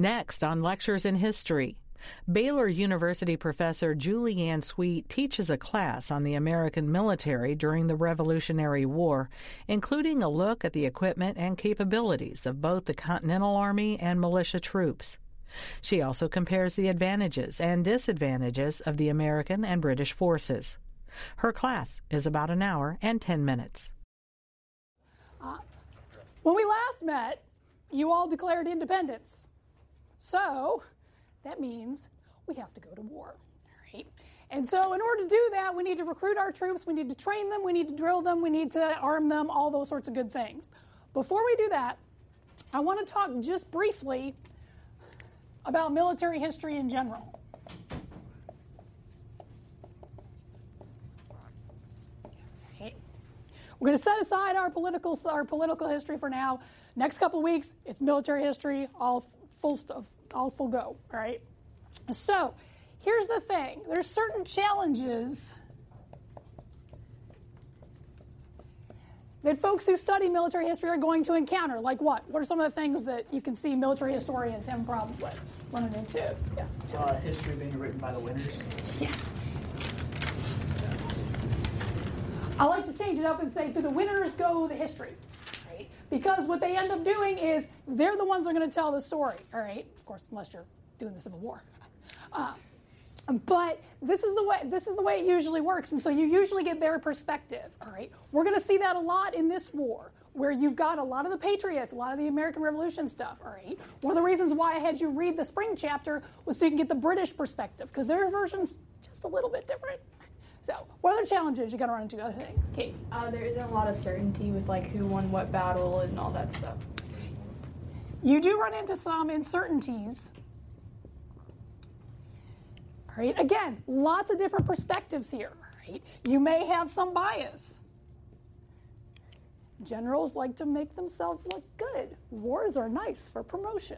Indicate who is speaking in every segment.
Speaker 1: Next on Lectures in History. Baylor University professor Julie Anne Sweet teaches a class on the American military during the Revolutionary War, including a look at the equipment and capabilities of both the Continental Army and militia troops. She also compares the advantages and disadvantages of the American and British forces. Her class is about an hour and 10 minutes.
Speaker 2: Uh, when we last met, you all declared independence. So that means we have to go to war. Right? And so, in order to do that, we need to recruit our troops, we need to train them, we need to drill them, we need to arm them, all those sorts of good things. Before we do that, I want to talk just briefly about military history in general. We're going to set aside our political our political history for now. Next couple weeks, it's military history, all full stuff, all full go. All right. So, here's the thing: there's certain challenges that folks who study military history are going to encounter. Like what? What are some of the things that you can see military historians having problems with, running into?
Speaker 3: Yeah. Uh, history being written by the winners.
Speaker 2: Yeah. I like to change it up and say, to the winners go the history. Because what they end up doing is they're the ones that are going to tell the story. All right? Of course, unless you're doing the Civil War. Uh, but this is the way this is the way it usually works, and so you usually get their perspective. All right, we're going to see that a lot in this war, where you've got a lot of the patriots, a lot of the American Revolution stuff. All right, one of the reasons why I had you read the Spring chapter was so you can get the British perspective, because their version's just a little bit different. So, what other challenges you got to run into? Other things, Kate?
Speaker 4: Uh, there isn't a lot of certainty with like who won what battle and all that stuff.
Speaker 2: You do run into some uncertainties. All right. Again, lots of different perspectives here. Right. You may have some bias. Generals like to make themselves look good. Wars are nice for promotion.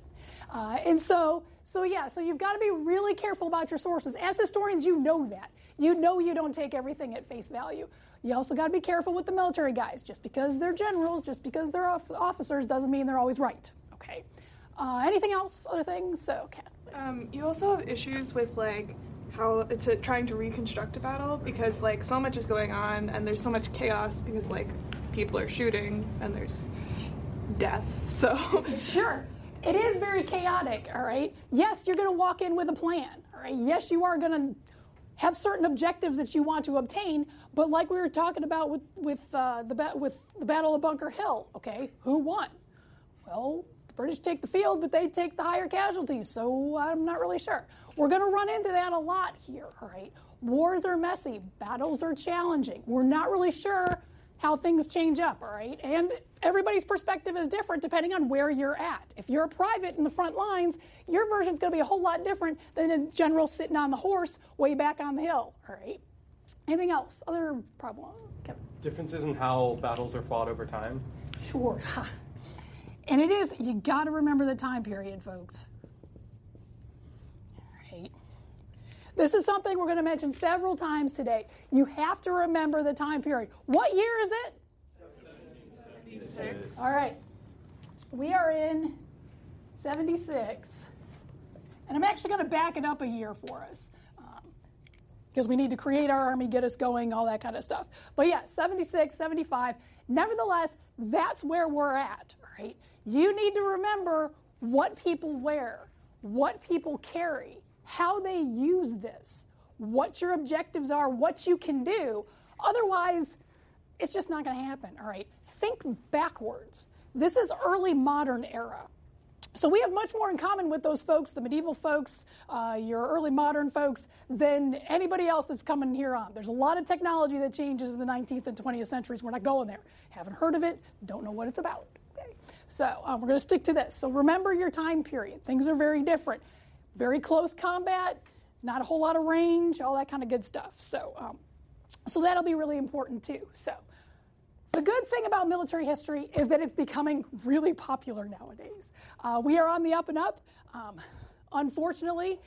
Speaker 2: Uh, and so, so yeah, so you've got to be really careful about your sources. As historians, you know that. You know you don't take everything at face value. You also got to be careful with the military guys. Just because they're generals, just because they're officers, doesn't mean they're always right. Okay. Uh, anything else? Other things? So, Kat.
Speaker 5: Um, you also have issues with like how to trying to reconstruct a battle because like so much is going on and there's so much chaos because like people are shooting and there's death. So
Speaker 2: sure. It is very chaotic, all right? Yes, you're going to walk in with a plan, all right? Yes, you are going to have certain objectives that you want to obtain, but like we were talking about with with uh, the ba- with the Battle of Bunker Hill, okay, who won? Well, the British take the field, but they take the higher casualties, so I'm not really sure. We're going to run into that a lot here, all right? Wars are messy, battles are challenging. We're not really sure how things change up, all right? And everybody's perspective is different depending on where you're at. If you're a private in the front lines, your version's going to be a whole lot different than a general sitting on the horse way back on the hill, all right? Anything else? Other problems? Kevin?
Speaker 6: Differences in how battles are fought over time?
Speaker 2: Sure. And it is, you got to remember the time period, folks. All right. This is something we're going to mention several times today. You have to remember the time period. What year is it? 76. All right. We are in 76. And I'm actually going to back it up a year for us because um, we need to create our army, get us going, all that kind of stuff. But yeah, 76, 75. Nevertheless, that's where we're at, right? You need to remember what people wear, what people carry, how they use this, what your objectives are, what you can do. Otherwise, it's just not going to happen, all right? Think backwards. This is early modern era. So we have much more in common with those folks, the medieval folks, uh, your early modern folks, than anybody else that's coming here on. There's a lot of technology that changes in the 19th and 20th centuries. We're not going there. Haven't heard of it, don't know what it's about. Okay? So um, we're going to stick to this. So remember your time period. Things are very different. Very close combat, not a whole lot of range, all that kind of good stuff. So, um, so that'll be really important too. So. The good thing about military history is that it's becoming really popular nowadays. Uh, we are on the up and up. Um, unfortunately,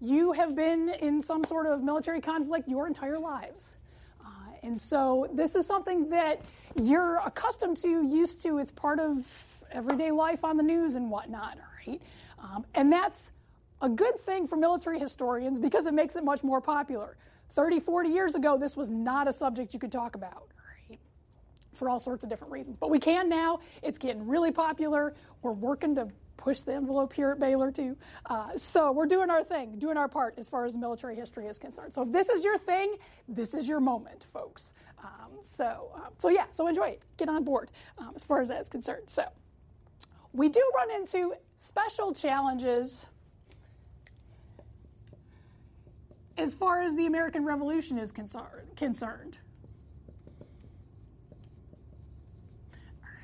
Speaker 2: you have been in some sort of military conflict your entire lives. Uh, and so this is something that you're accustomed to, used to. It's part of everyday life on the news and whatnot, right? Um, and that's a good thing for military historians because it makes it much more popular. 30, 40 years ago, this was not a subject you could talk about for all sorts of different reasons. But we can now. It's getting really popular. We're working to push the envelope here at Baylor too. Uh, so we're doing our thing, doing our part as far as military history is concerned. So if this is your thing, this is your moment, folks. Um, so uh, so yeah, so enjoy it. Get on board um, as far as that's concerned. So we do run into special challenges. As far as the American Revolution is concerned, concerned.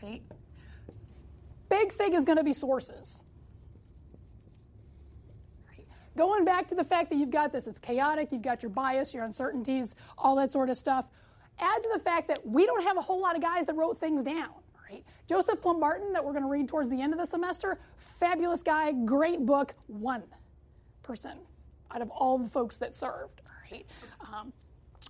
Speaker 2: Right? Big thing is going to be sources. Going back to the fact that you've got this, it's chaotic, you've got your bias, your uncertainties, all that sort of stuff. Add to the fact that we don't have a whole lot of guys that wrote things down. Right? Joseph Plumb Martin, that we're going to read towards the end of the semester, fabulous guy, great book, one person out of all the folks that served. Right? Um,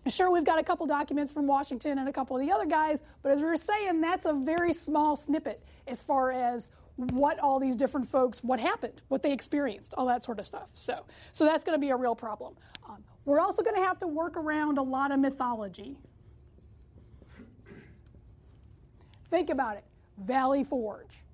Speaker 2: Sure, we've got a couple documents from Washington and a couple of the other guys, but as we were saying, that's a very small snippet as far as what all these different folks, what happened, what they experienced, all that sort of stuff. So, so that's going to be a real problem. Um, we're also going to have to work around a lot of mythology. Think about it Valley Forge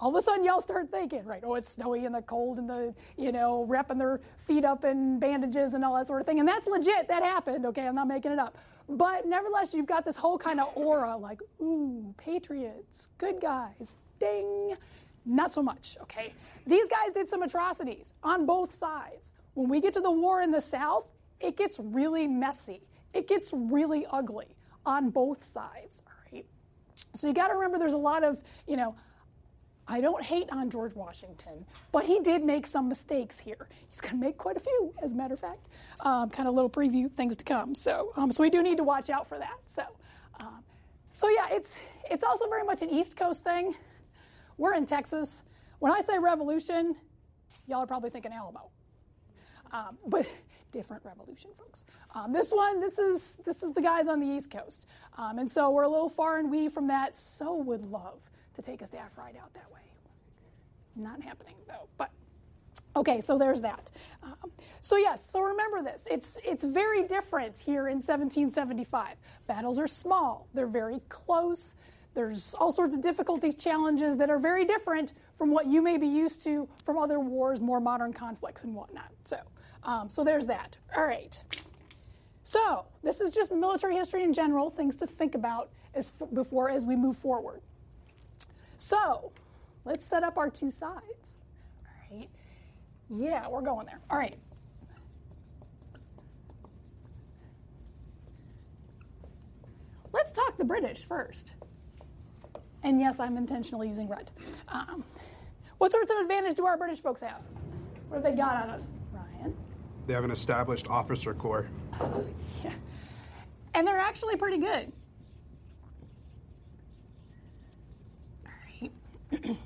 Speaker 2: all of a sudden y'all start thinking, right, oh, it's snowy and the cold and the, you know, wrapping their feet up in bandages and all that sort of thing. And that's legit. That happened. Okay, I'm not making it up. But nevertheless, you've got this whole kind of aura like, ooh, patriots, good guys, ding. Not so much, okay? These guys did some atrocities on both sides. When we get to the war in the South, it gets really messy. It gets really ugly on both sides, all right? So you got to remember there's a lot of, you know, I don't hate on George Washington, but he did make some mistakes here. He's going to make quite a few, as a matter of fact. Um, kind of little preview things to come. So, um, so we do need to watch out for that. So, um, so yeah, it's it's also very much an East Coast thing. We're in Texas. When I say revolution, y'all are probably thinking Alamo. Um, but different revolution, folks. Um, this one, this is this is the guys on the East Coast, um, and so we're a little far and we from that. So would love to take a staff ride out that way. Not happening though, but okay, so there's that. Um, so yes, so remember this. It's it's very different here in 1775. Battles are small. They're very close. There's all sorts of difficulties, challenges that are very different from what you may be used to from other wars, more modern conflicts, and whatnot. So, um, so there's that. All right. So this is just military history in general, things to think about as f- before as we move forward. So let's set up our two sides. All right. Yeah, we're going there. All right. Let's talk the British first. And yes, I'm intentionally using red. Um, what sorts of advantage do our British folks have? What have they got on us? Ryan?
Speaker 7: They have an established officer corps.
Speaker 2: Oh, yeah. And they're actually pretty good.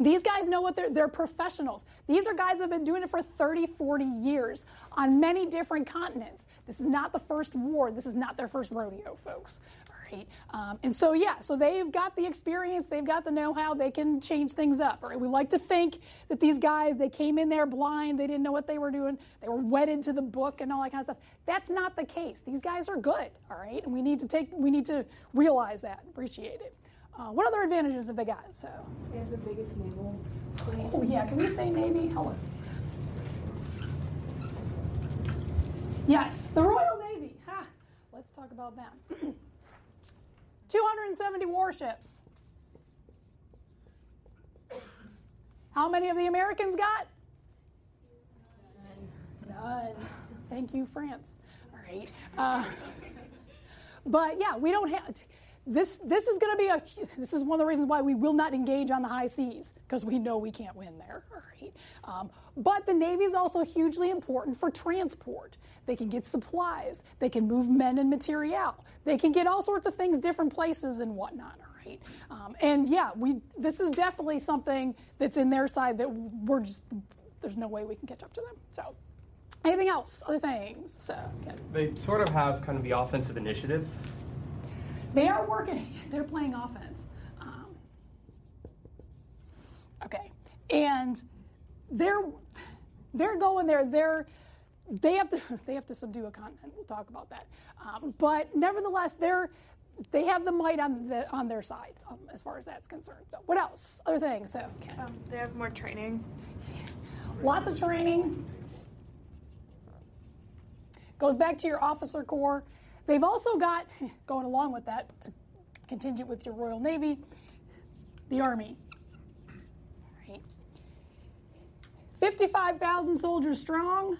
Speaker 2: These guys know what they're, they're professionals. These are guys that have been doing it for 30, 40 years on many different continents. This is not the first war. This is not their first rodeo, folks. All right. Um, and so, yeah, so they've got the experience, they've got the know how, they can change things up. All right. We like to think that these guys, they came in there blind, they didn't know what they were doing, they were wedded to the book and all that kind of stuff. That's not the case. These guys are good. All right. And we need to take, we need to realize that, appreciate it. Uh, what other advantages have they got? So,
Speaker 4: They have the biggest naval fleet.
Speaker 2: oh yeah, can we say Navy? Hello. Yes, the Royal Navy. Ha! Let's talk about them. 270 warships. How many of the Americans got? None. Thank you, France. All right. Uh, but yeah, we don't have this. This is going to be a. This is one of the reasons why we will not engage on the high seas because we know we can't win there. Right. Um, but the Navy is also hugely important for transport. They can get supplies. They can move men and material. They can get all sorts of things, different places and whatnot. Right. Um, and yeah, we. This is definitely something that's in their side that we're just. There's no way we can catch up to them. So. Anything else? Other things? So.
Speaker 6: They sort of have kind of the offensive initiative.
Speaker 2: They are working. They're playing offense. Um, okay, and they're they're going there. They're they have to they have to subdue a continent. We'll talk about that. Um, but nevertheless, they're they have the might on the, on their side um, as far as that's concerned. So, what else? Other things? So, okay.
Speaker 5: Um, they have more training.
Speaker 2: lots of training. Goes back to your officer corps. They've also got, going along with that, contingent with your Royal Navy, the Army. Right. 55,000 soldiers strong.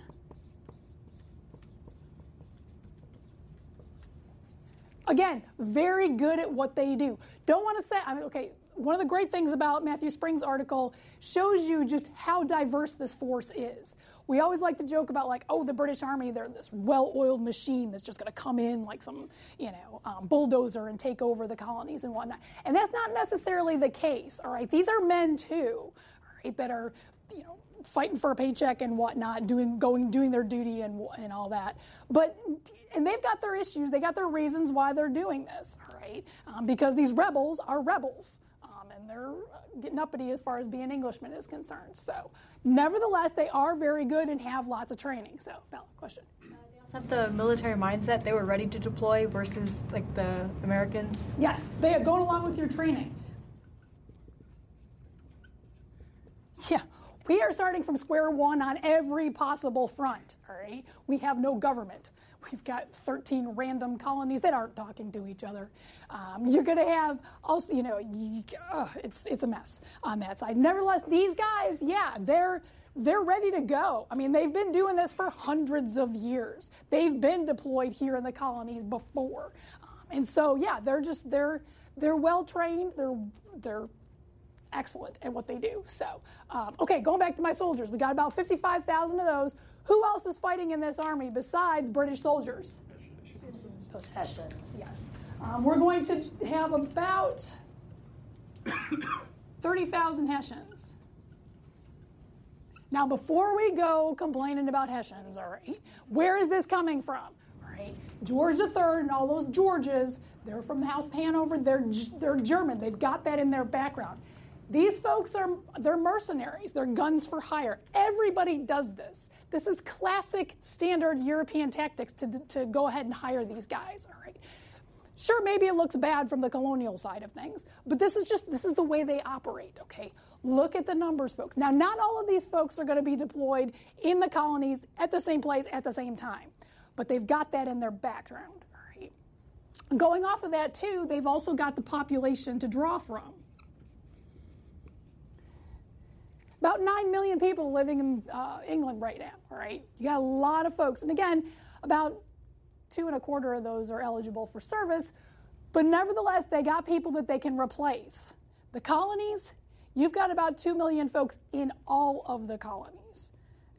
Speaker 2: Again, very good at what they do. Don't want to say, I mean, okay, one of the great things about Matthew Spring's article shows you just how diverse this force is. We always like to joke about like, oh, the British Army, they're this well-oiled machine that's just going to come in like some, you know, um, bulldozer and take over the colonies and whatnot. And that's not necessarily the case. All right, these are men too, right, that are, you know, fighting for a paycheck and whatnot, doing going doing their duty and and all that. But and they've got their issues. They got their reasons why they're doing this. All right, um, because these rebels are rebels and they're uh, getting uppity as far as being Englishmen is concerned. So, nevertheless, they are very good and have lots of training. So, Bella, question.
Speaker 4: Uh, they also have the military mindset. They were ready to deploy versus like the Americans.
Speaker 2: Yes, they are going along with your training. Yeah, we are starting from square one on every possible front. All right, we have no government. We've got 13 random colonies that aren't talking to each other. Um, you're going to have also, you know, uh, it's it's a mess on that side. Nevertheless, these guys, yeah, they're they're ready to go. I mean, they've been doing this for hundreds of years. They've been deployed here in the colonies before, um, and so yeah, they're just they're they're well trained. They're they're excellent at what they do. So, um, okay, going back to my soldiers, we got about 55,000 of those. Who else is fighting in this army besides British soldiers? Those Hessians, yes. Um, we're going to have about 30,000 Hessians. Now, before we go complaining about Hessians, all right, where is this coming from? All right, George III and all those Georges, they're from the House of Hanover, they're, they're German, they've got that in their background. These folks are they're mercenaries. They're guns for hire. Everybody does this. This is classic standard European tactics to, to go ahead and hire these guys, all right? Sure, maybe it looks bad from the colonial side of things, but this is just this is the way they operate, okay? Look at the numbers, folks. Now, not all of these folks are going to be deployed in the colonies at the same place at the same time, but they've got that in their background? Going off of that too, they've also got the population to draw from. About 9 million people living in uh, England right now, all right? You got a lot of folks. And again, about two and a quarter of those are eligible for service, but nevertheless, they got people that they can replace. The colonies, you've got about 2 million folks in all of the colonies.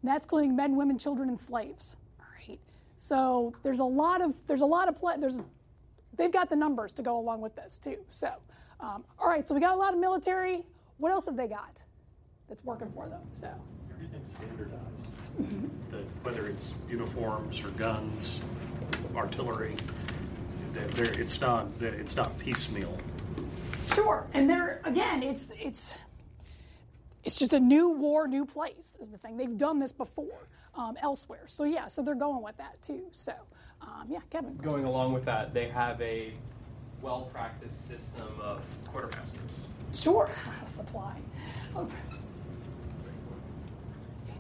Speaker 2: And that's including men, women, children, and slaves. All right. So there's a lot of there's a lot of there's they've got the numbers to go along with this too. So um, all right, so we got a lot of military. What else have they got? That's working for them. So
Speaker 8: everything's standardized. the, whether it's uniforms or guns, artillery, it's not it's not piecemeal.
Speaker 2: Sure, and there again, it's it's it's just a new war, new place is the thing. They've done this before um, elsewhere, so yeah, so they're going with that too. So um, yeah, Kevin.
Speaker 6: Going along with that, they have a well practiced system of quartermasters?
Speaker 2: Sure, supply.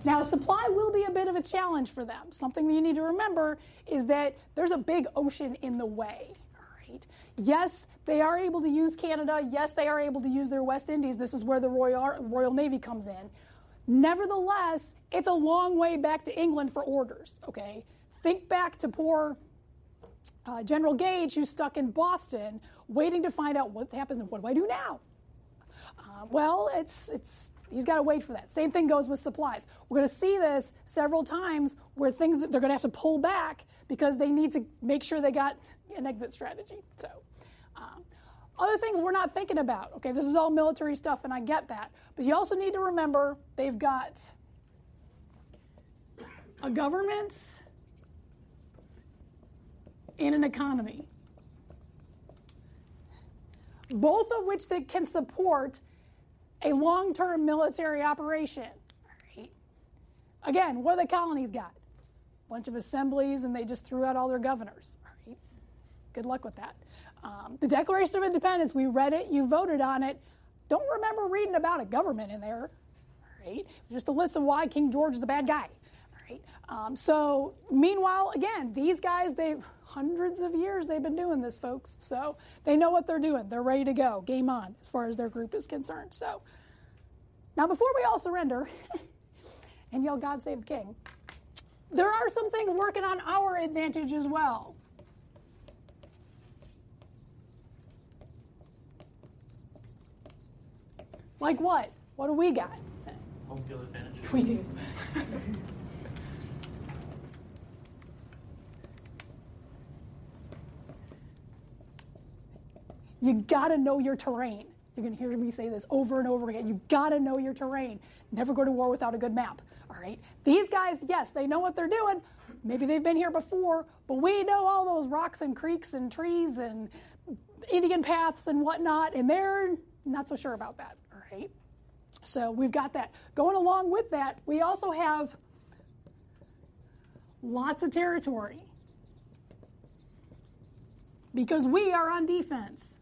Speaker 2: Now, supply will be a bit of a challenge for them. Something that you need to remember is that there's a big ocean in the way. All right. Yes, they are able to use Canada. Yes, they are able to use their West Indies. This is where the Royal, Royal Navy comes in. Nevertheless, it's a long way back to England for orders. Okay. Think back to poor uh, General Gage, who's stuck in Boston, waiting to find out what happens and what do I do now? Uh, well, it's it's he's got to wait for that. Same thing goes with supplies. We're going to see this several times where things they're going to have to pull back because they need to make sure they got an exit strategy. So. Um, other things we're not thinking about. Okay, this is all military stuff, and I get that. But you also need to remember they've got a government and an economy, both of which they can support a long-term military operation. Right? Again, what do the colonies got? A bunch of assemblies, and they just threw out all their governors. Right? Good luck with that. Um, the Declaration of Independence, we read it, you voted on it. Don't remember reading about a government in there. Right? Just a list of why King George is a bad guy. Right? Um, so, meanwhile, again, these guys, they've hundreds of years they've been doing this, folks. So they know what they're doing. They're ready to go. Game on, as far as their group is concerned. So, now before we all surrender and yell, "God save the King," there are some things working on our advantage as well. Like what? What do we got?
Speaker 3: Home field advantage.
Speaker 2: We do. You got to know your terrain. You're to hear me say this over and over again. You got to know your terrain. Never go to war without a good map. All right. These guys, yes, they know what they're doing. Maybe they've been here before, but we know all those rocks and creeks and trees and Indian paths and whatnot, and they're not so sure about that. All right. So we've got that. Going along with that, we also have lots of territory because we are on defense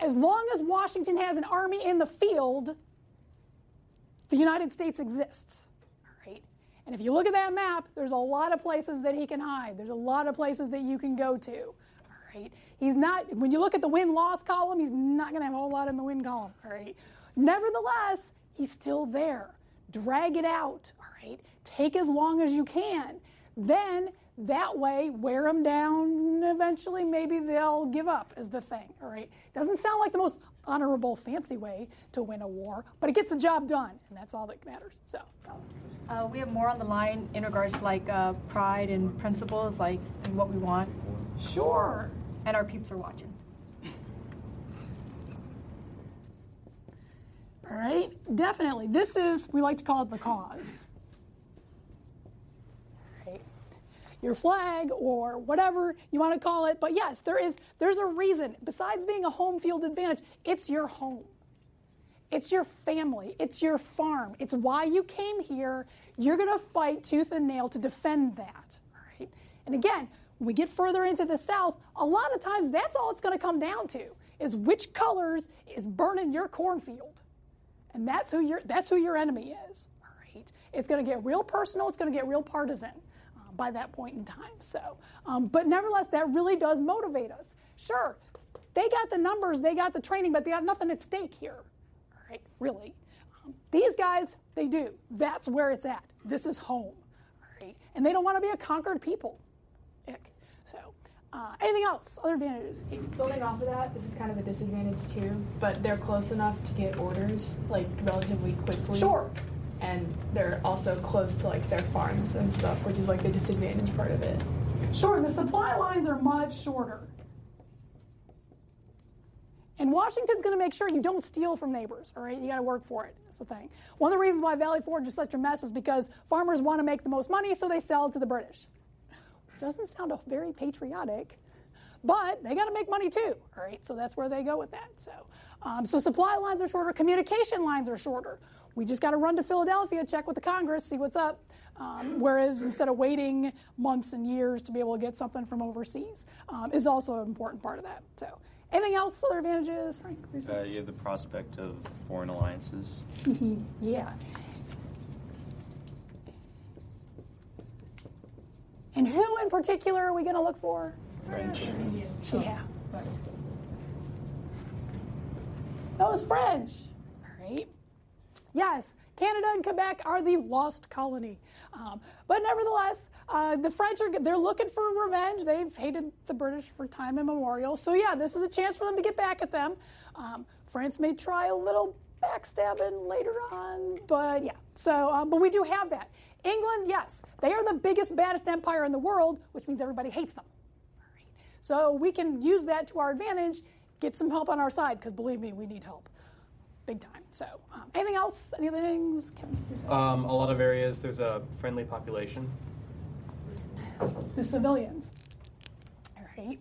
Speaker 2: as long as Washington has an army in the field, the United States exists. All right? And if you look at that map, there's a lot of places that he can hide. There's a lot of places that you can go to. All right? He's not when you look at the win-loss column, he's not going to have a whole lot in the win column, all right? Nevertheless, he's still there. Drag it out, all right? Take as long as you can. Then that way, wear them down, eventually maybe they'll give up, is the thing, all right? Doesn't sound like the most honorable, fancy way to win a war, but it gets the job done, and that's all that matters, so.
Speaker 4: Uh, we have more on the line in regards to like uh, pride and principles, like and what we want.
Speaker 2: Sure.
Speaker 4: And our peeps are watching.
Speaker 2: All right, definitely. This is, we like to call it the cause. Your flag or whatever you want to call it. But yes, there is there's a reason. Besides being a home field advantage, it's your home. It's your family. It's your farm. It's why you came here. You're going to fight tooth and nail to defend that. All right. And again, when we get further into the South, a lot of times that's all it's going to come down to is which colors is burning your cornfield. And that's who your that's who your enemy is. All right. It's going to get real personal. It's going to get real partisan by that point in time. So, um, but nevertheless, that really does motivate us. Sure, they got the numbers, they got the training, but they got nothing at stake here. All right, really. Um, these guys, they do. That's where it's at. This is home. All right, and they don't want to be a conquered people. Ick. So. Uh, anything else? Other advantages?
Speaker 9: Building off of that, this is kind of a disadvantage too, but they're close enough to get orders like relatively quickly.
Speaker 2: Sure
Speaker 9: and they're also close to like their farms and stuff, which is like the disadvantage part of it.
Speaker 2: Sure, the supply lines are much shorter. And Washington's going to make sure you don't steal from neighbors, all right? You got to work for it. That's the thing. One of the reasons why Valley Forge is such a mess is because farmers want to make the most money, so they sell to the British. Doesn't sound very patriotic, but they got to make money too, all right? So that's where they go with that. So, um, so supply lines are shorter, communication lines are shorter. We just got to run to Philadelphia, check with the Congress, see what's up. Um, whereas instead of waiting months and years to be able to get something from overseas, um, is also an important part of that. So, anything else? Other advantages, Frank?
Speaker 10: Uh, you have the prospect of foreign alliances.
Speaker 2: yeah. And who in particular are we going to look for?
Speaker 10: French.
Speaker 2: Yeah. That was French. All right. Yes, Canada and Quebec are the lost colony. Um, but nevertheless, uh, the French are they're looking for revenge. They've hated the British for time immemorial. So yeah, this is a chance for them to get back at them. Um, France may try a little backstabbing later on, but yeah. So, um, but we do have that. England, yes, they are the biggest, baddest empire in the world, which means everybody hates them. So we can use that to our advantage, get some help on our side, because believe me, we need help. Big time. So, um, anything else? Any other things?
Speaker 3: Um, a lot of areas, there's a friendly population.
Speaker 2: The civilians. All right.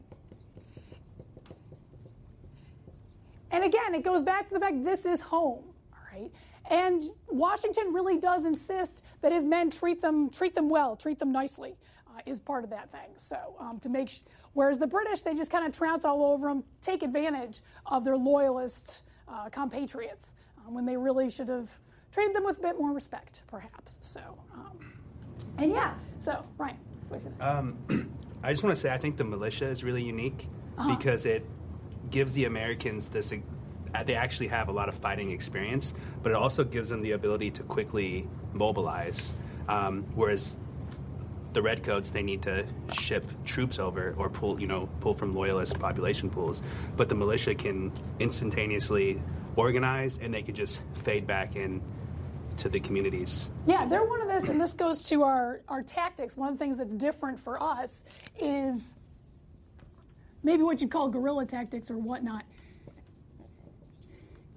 Speaker 2: And again, it goes back to the fact this is home. All right. And Washington really does insist that his men treat them treat them well, treat them nicely, uh, is part of that thing. So um, to make, sh- whereas the British they just kind of trounce all over them, take advantage of their loyalist uh, compatriots when they really should have treated them with a bit more respect, perhaps. So, um, and yeah, so Ryan.
Speaker 7: Um, I just want to say I think the militia is really unique
Speaker 2: Uh-huh.
Speaker 7: because it gives the Americans this. uh, They actually have a lot of fighting experience, but it also gives them the ability to quickly mobilize. Um, whereas the redcoats, they need to ship troops over or pull, you know, pull from loyalist population pools. But the militia can instantaneously organize, and they can just fade back in to the communities.
Speaker 2: Yeah, they're one of this, and this goes to our, our tactics. One of the things that's different for us is maybe what you'd call guerrilla tactics or whatnot.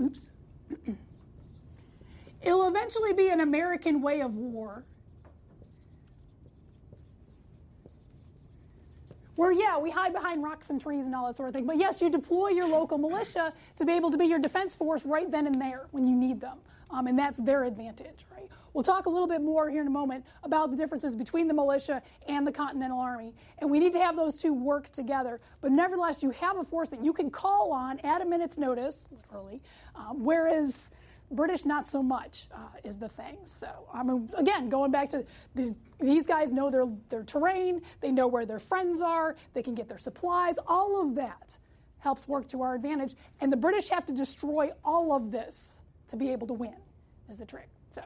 Speaker 2: Oops. It'll eventually be an American way of war. Where, yeah, we hide behind rocks and trees and all that sort of thing. But yes, you deploy your local militia to be able to be your defense force right then and there when you need them. Um, and that's their advantage, right? We'll talk a little bit more here in a moment about the differences between the militia and the Continental Army. And we need to have those two work together. But nevertheless, you have a force that you can call on at a minute's notice, literally, um, whereas British, not so much, uh, is the thing. So, I mean, again, going back to these, these guys know their, their terrain, they know where their friends are, they can get their supplies, all of that helps work to our advantage. And the British have to destroy all of this to be able to win, is the trick. So,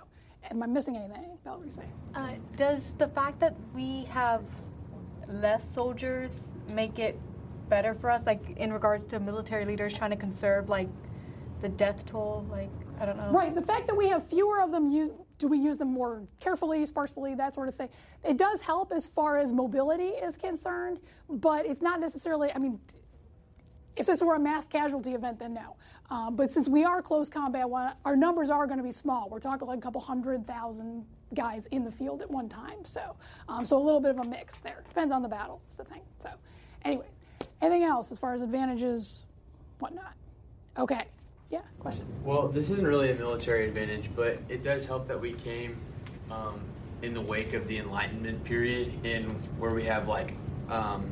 Speaker 2: am I missing anything? Valerie.
Speaker 4: Uh, does the fact that we have less soldiers make it better for us, like in regards to military leaders trying to conserve like the death toll? Like I don't know.
Speaker 2: Right. The fact that we have fewer of them, do we use them more carefully, sparsely, that sort of thing? It does help as far as mobility is concerned, but it's not necessarily. I mean, if this were a mass casualty event, then no. Um, but since we are close combat, our numbers are going to be small. We're talking like a couple hundred thousand guys in the field at one time. So, um, so a little bit of a mix there. Depends on the battle. Is the thing. So, anyways, anything else as far as advantages, whatnot? Okay. Yeah. Question.
Speaker 11: Well, this isn't really a military advantage, but it does help that we came um, in the wake of the Enlightenment period, in where we have like um,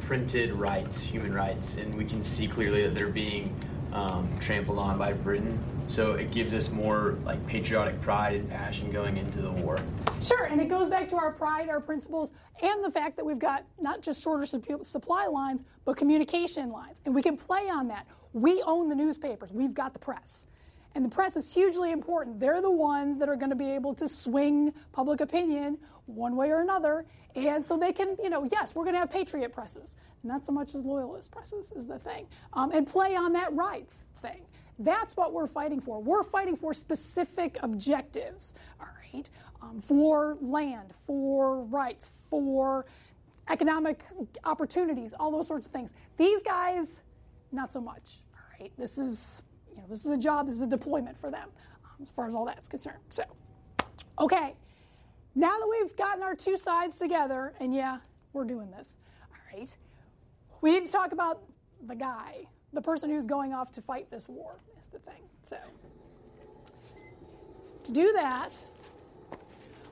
Speaker 11: printed rights, human rights, and we can see clearly that they're being um, trampled on by Britain. So it gives us more like patriotic pride and passion going into the war.
Speaker 2: Sure, and it goes back to our pride, our principles, and the fact that we've got not just shorter supply lines, but communication lines. And we can play on that. We own the newspapers, we've got the press. And the press is hugely important. They're the ones that are going to be able to swing public opinion one way or another. And so they can, you know, yes, we're going to have patriot presses, not so much as loyalist presses, is the thing. Um, and play on that rights thing. That's what we're fighting for. We're fighting for specific objectives, all right, um, for land, for rights, for economic opportunities, all those sorts of things. These guys, not so much, all right. This is, you know, this is a job, this is a deployment for them, um, as far as all that's concerned. So, okay, now that we've gotten our two sides together, and yeah, we're doing this, all right, we need to talk about the guy, the person who's going off to fight this war, is the thing. So, to do that,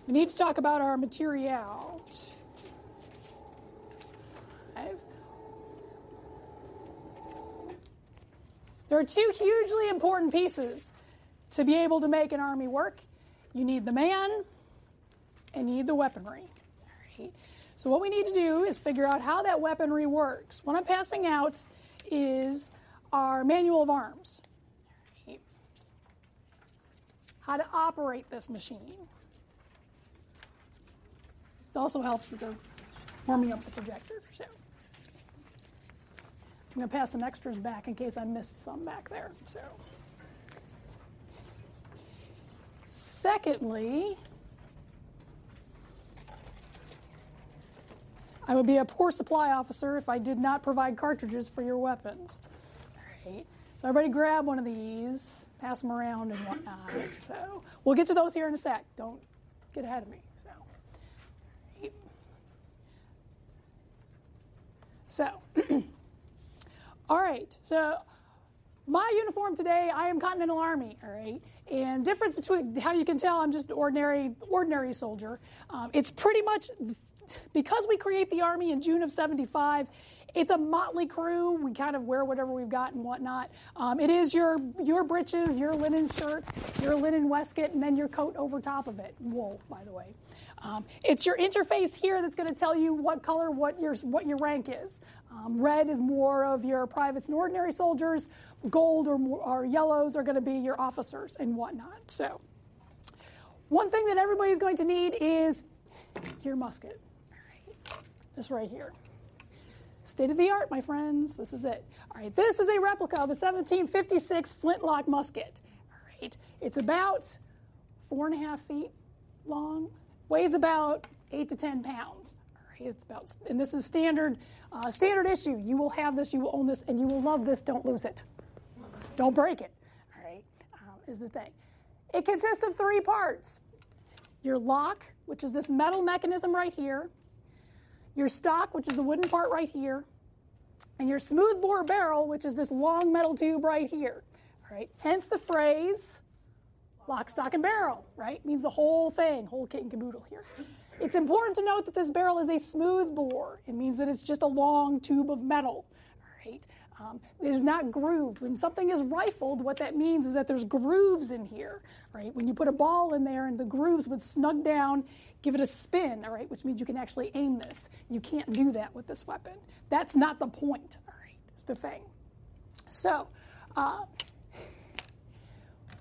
Speaker 2: we need to talk about our material. Five. There are two hugely important pieces to be able to make an army work. You need the man and you need the weaponry. All right. So what we need to do is figure out how that weaponry works. What I'm passing out is our manual of arms. How to operate this machine. It also helps that they're warming up the projector. So I'm going to pass some extras back in case I missed some back there. So, secondly, I would be a poor supply officer if I did not provide cartridges for your weapons. All right. So everybody grab one of these, pass them around and whatnot. So we'll get to those here in a sec. Don't get ahead of me. So, so All right. So my uniform today, I am Continental Army. All right. And difference between how you can tell I'm just ordinary ordinary soldier. Um, it's pretty much because we create the army in June of '75. It's a motley crew. We kind of wear whatever we've got and whatnot. Um, it is your your breeches, your linen shirt, your linen waistcoat, and then your coat over top of it. Wool, by the way. Um, it's your interface here that's going to tell you what color, what your what your rank is. Um, red is more of your privates and ordinary soldiers. Gold or, or yellows are going to be your officers and whatnot. So, one thing that everybody's going to need is your musket. This right here. State of the art, my friends. This is it. All right, this is a replica of a 1756 flintlock musket. All right, it's about four and a half feet weighs about eight to ten pounds. All right, it's about, and this is standard, uh, standard issue. You will have this, you will own this, and you will love this. Don't lose it. Don't break it. All right, um, is the thing. It consists of three parts: your lock, which is this metal mechanism right here your stock, which is the wooden part right here, and your smooth bore barrel, which is this long metal tube right here. All right. Hence the phrase lock, stock, and barrel, right? Means the whole thing, whole kit and caboodle here. It's important to note that this barrel is a smooth bore. It means that it's just a long tube of metal. Right. Um, it is not grooved. When something is rifled, what that means is that there's grooves in here, right? When you put a ball in there and the grooves would snug down, give it a spin, all right, which means you can actually aim this. You can't do that with this weapon. That's not the point, all right, is the thing. So, uh,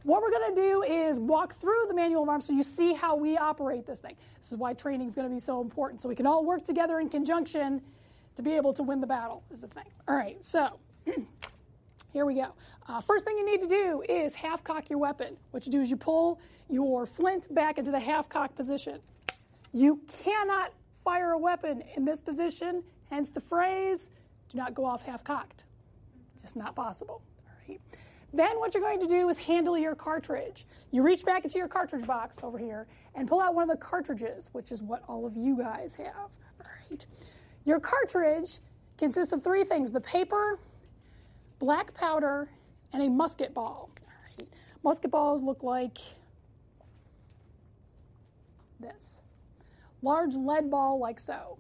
Speaker 2: what we're going to do is walk through the manual of arms so you see how we operate this thing. This is why training is going to be so important, so we can all work together in conjunction to be able to win the battle, is the thing. All right, so here we go. Uh, first thing you need to do is half cock your weapon. What you do is you pull your flint back into the half cock position. You cannot fire a weapon in this position, hence the phrase do not go off half cocked. Just not possible. All right. Then what you're going to do is handle your cartridge. You reach back into your cartridge box over here and pull out one of the cartridges, which is what all of you guys have. All right. Your cartridge consists of three things the paper, black powder, and a musket ball. Right. Musket balls look like this large lead ball like so.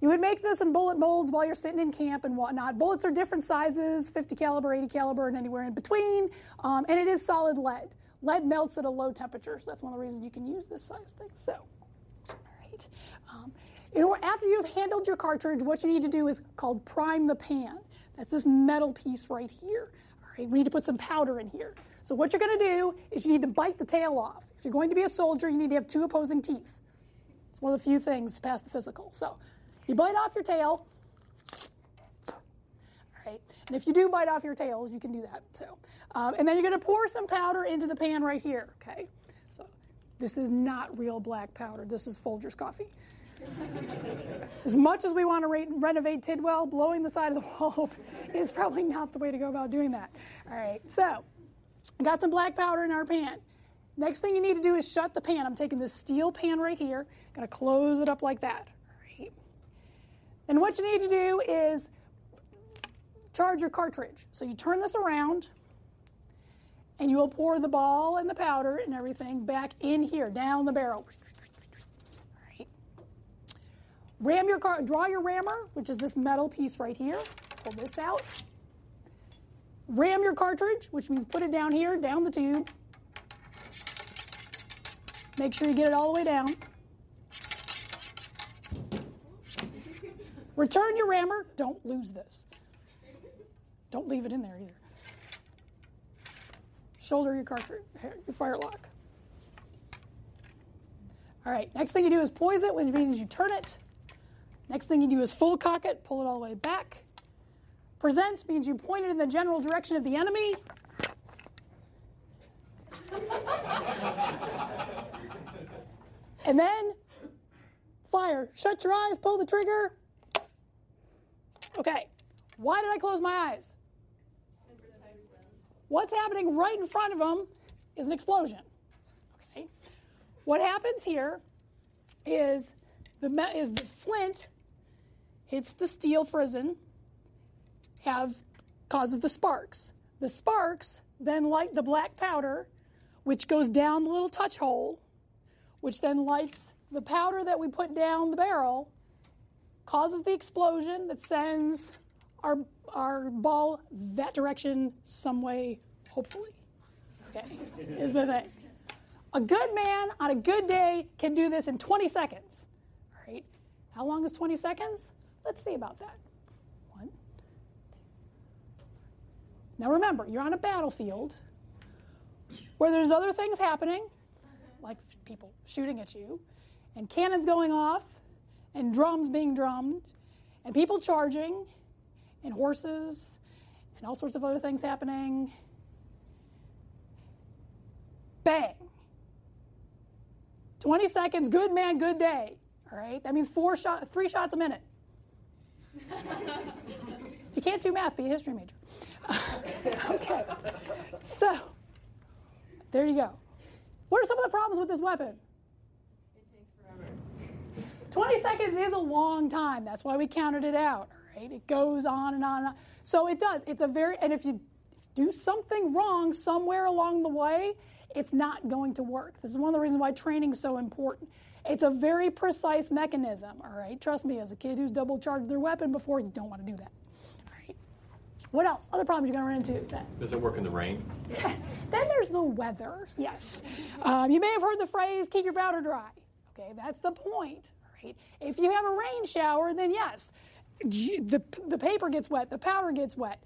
Speaker 2: You would make this in bullet molds while you're sitting in camp and whatnot. Bullets are different sizes 50 caliber, 80 caliber, and anywhere in between. Um, and it is solid lead. Lead melts at a low temperature, so that's one of the reasons you can use this size thing. So, all right. Um, in order, after you've handled your cartridge, what you need to do is called prime the pan. That's this metal piece right here. All right, we need to put some powder in here. So what you're going to do is you need to bite the tail off. If you're going to be a soldier, you need to have two opposing teeth. It's one of the few things past the physical. So you bite off your tail. And if you do bite off your tails, you can do that too. Um, and then you're going to pour some powder into the pan right here. Okay, so this is not real black powder. This is Folgers coffee. As much as we want to re- renovate Tidwell, blowing the side of the wall is probably not the way to go about doing that. All right, so got some black powder in our pan. Next thing you need to do is shut the pan. I'm taking this steel pan right here, going to close it up like that. And what you need to do is charge your cartridge. So you turn this around and you will pour the ball and the powder and everything back in here, down the barrel. Ram your car, draw your rammer, which is this metal piece right here. Pull this out. Ram your cartridge, which means put it down here, down the tube. Make sure you get it all the way down. Return your rammer. Don't lose this. Don't leave it in there either. Shoulder your cartridge, your fire lock. All right, next thing you do is poise it, which means you turn it. Next thing you do is full cock it, pull it all the way back. Present means you point it in the general direction of the enemy. and then fire. Shut your eyes, pull the trigger. Okay, why did I close my eyes? What's happening right in front of them is an explosion. Okay, what happens here is the is the flint hits the steel frizzen, have causes the sparks. The sparks then light the black powder, which goes down the little touch hole, which then lights the powder that we put down the barrel, causes the explosion that sends our our ball that direction some way, hopefully. Okay, is the thing. A good man on a good day can do this in 20 seconds. All right. How long is 20 seconds? Let's see about that. One. Two. Now remember, you're on a battlefield where there's other things happening, like people shooting at you, and cannons going off, and drums being drummed, and people charging, and horses, and all sorts of other things happening. Bang. 20 seconds, good man, good day. All right? That means four shot, three shots a minute. if you can't do math, be a history major. okay. So, there you go. What are some of the problems with this weapon?
Speaker 9: It takes forever.
Speaker 2: 20 seconds is a long time. That's why we counted it out. Right? It goes on and on and on. So it does. It's a very, and if you do something wrong somewhere along the way, it's not going to work. This is one of the reasons why training is so important. It's a very precise mechanism, all right? Trust me, as a kid who's double charged their weapon before, you don't want to do that. All right. What else? Other problems you're going to run into then?
Speaker 12: Does it work in the rain?
Speaker 2: then there's the weather, yes. Um, you may have heard the phrase, keep your powder dry. Okay, that's the point, right? If you have a rain shower, then yes, the, the paper gets wet, the powder gets wet.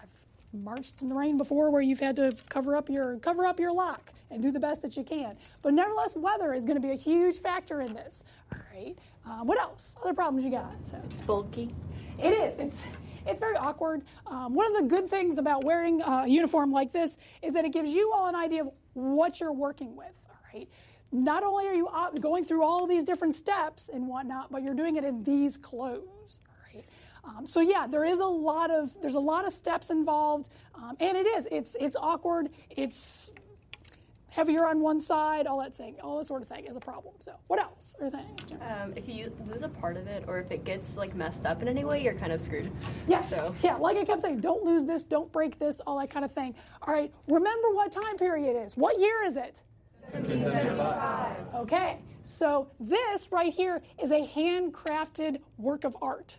Speaker 2: I've marched in the rain before where you've had to cover up your cover up your lock and do the best that you can. But nevertheless, weather is going to be a huge factor in this. All right. Um, what else? Other problems you got? So
Speaker 13: it's bulky.
Speaker 2: It is. It's it's very awkward. Um, one of the good things about wearing a uniform like this is that it gives you all an idea of what you're working with. All right. Not only are you going through all these different steps and whatnot, but you're doing it in these clothes. Right. Um, so yeah, there is a lot of there's a lot of steps involved, um, and it is it's it's awkward. It's heavier on one side, all that thing, all that sort of thing is a problem. So what else are things?
Speaker 13: Um, if you lose a part of it, or if it gets like messed up in any way, you're kind of screwed.
Speaker 2: Yes.
Speaker 13: So.
Speaker 2: Yeah, like I kept saying, don't lose this, don't break this, all that kind of thing. All right, remember what time period it is. What year is it?
Speaker 13: 1775.
Speaker 2: Okay, so this right here is a handcrafted work of art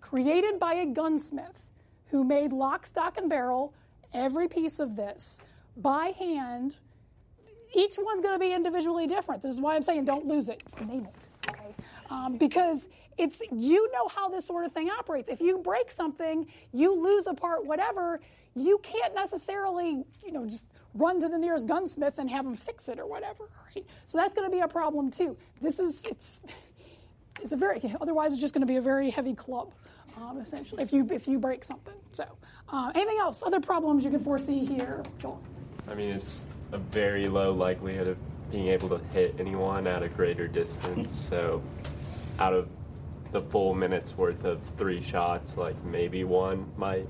Speaker 2: created by a gunsmith who made lock, stock, and barrel every piece of this by hand. Each one's going to be individually different. This is why I'm saying don't lose it. Name it, okay? Um, because it's you know how this sort of thing operates. If you break something, you lose a part, whatever. You can't necessarily, you know, just run to the nearest gunsmith and have them fix it or whatever, right? So that's going to be a problem too. This is it's it's a very otherwise it's just going to be a very heavy club um, essentially if you if you break something so uh, anything else other problems you can foresee here Joel?
Speaker 12: I mean it's a very low likelihood of being able to hit anyone at a greater distance so out of the full minute's worth of three shots like maybe one might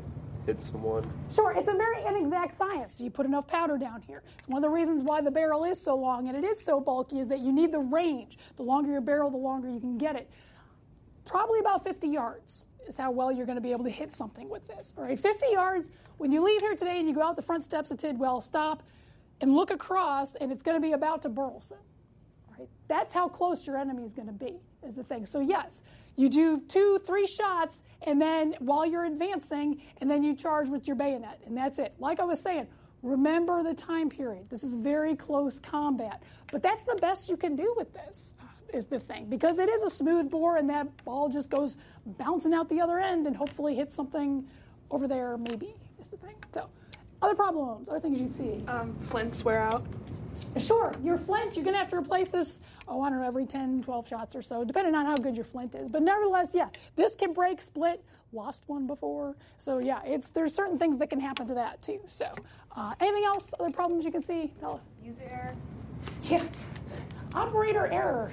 Speaker 12: hit someone
Speaker 2: Sure, it's a very inexact science. Do you put enough powder down here? It's one of the reasons why the barrel is so long and it is so bulky is that you need the range. The longer your barrel, the longer you can get it. Probably about 50 yards is how well you're going to be able to hit something with this. All right, 50 yards. When you leave here today and you go out the front steps of Tidwell, stop and look across, and it's going to be about to Burleson. Right? That's how close your enemy is going to be, is the thing. So, yes, you do two, three shots, and then while you're advancing, and then you charge with your bayonet, and that's it. Like I was saying, remember the time period. This is very close combat, but that's the best you can do with this. Uh, is the thing because it is a smooth bore and that ball just goes bouncing out the other end and hopefully hits something over there. Maybe is the thing. So, other problems, other things you see.
Speaker 5: Um, flints wear out.
Speaker 2: Sure, your flint, you're going to have to replace this, oh, I don't know, every 10, 12 shots or so, depending on how good your flint is. But nevertheless, yeah, this can break, split, lost one before. So, yeah, it's there's certain things that can happen to that, too. So, uh, anything else, other problems you can see? Bella?
Speaker 4: User error.
Speaker 2: Yeah, operator error.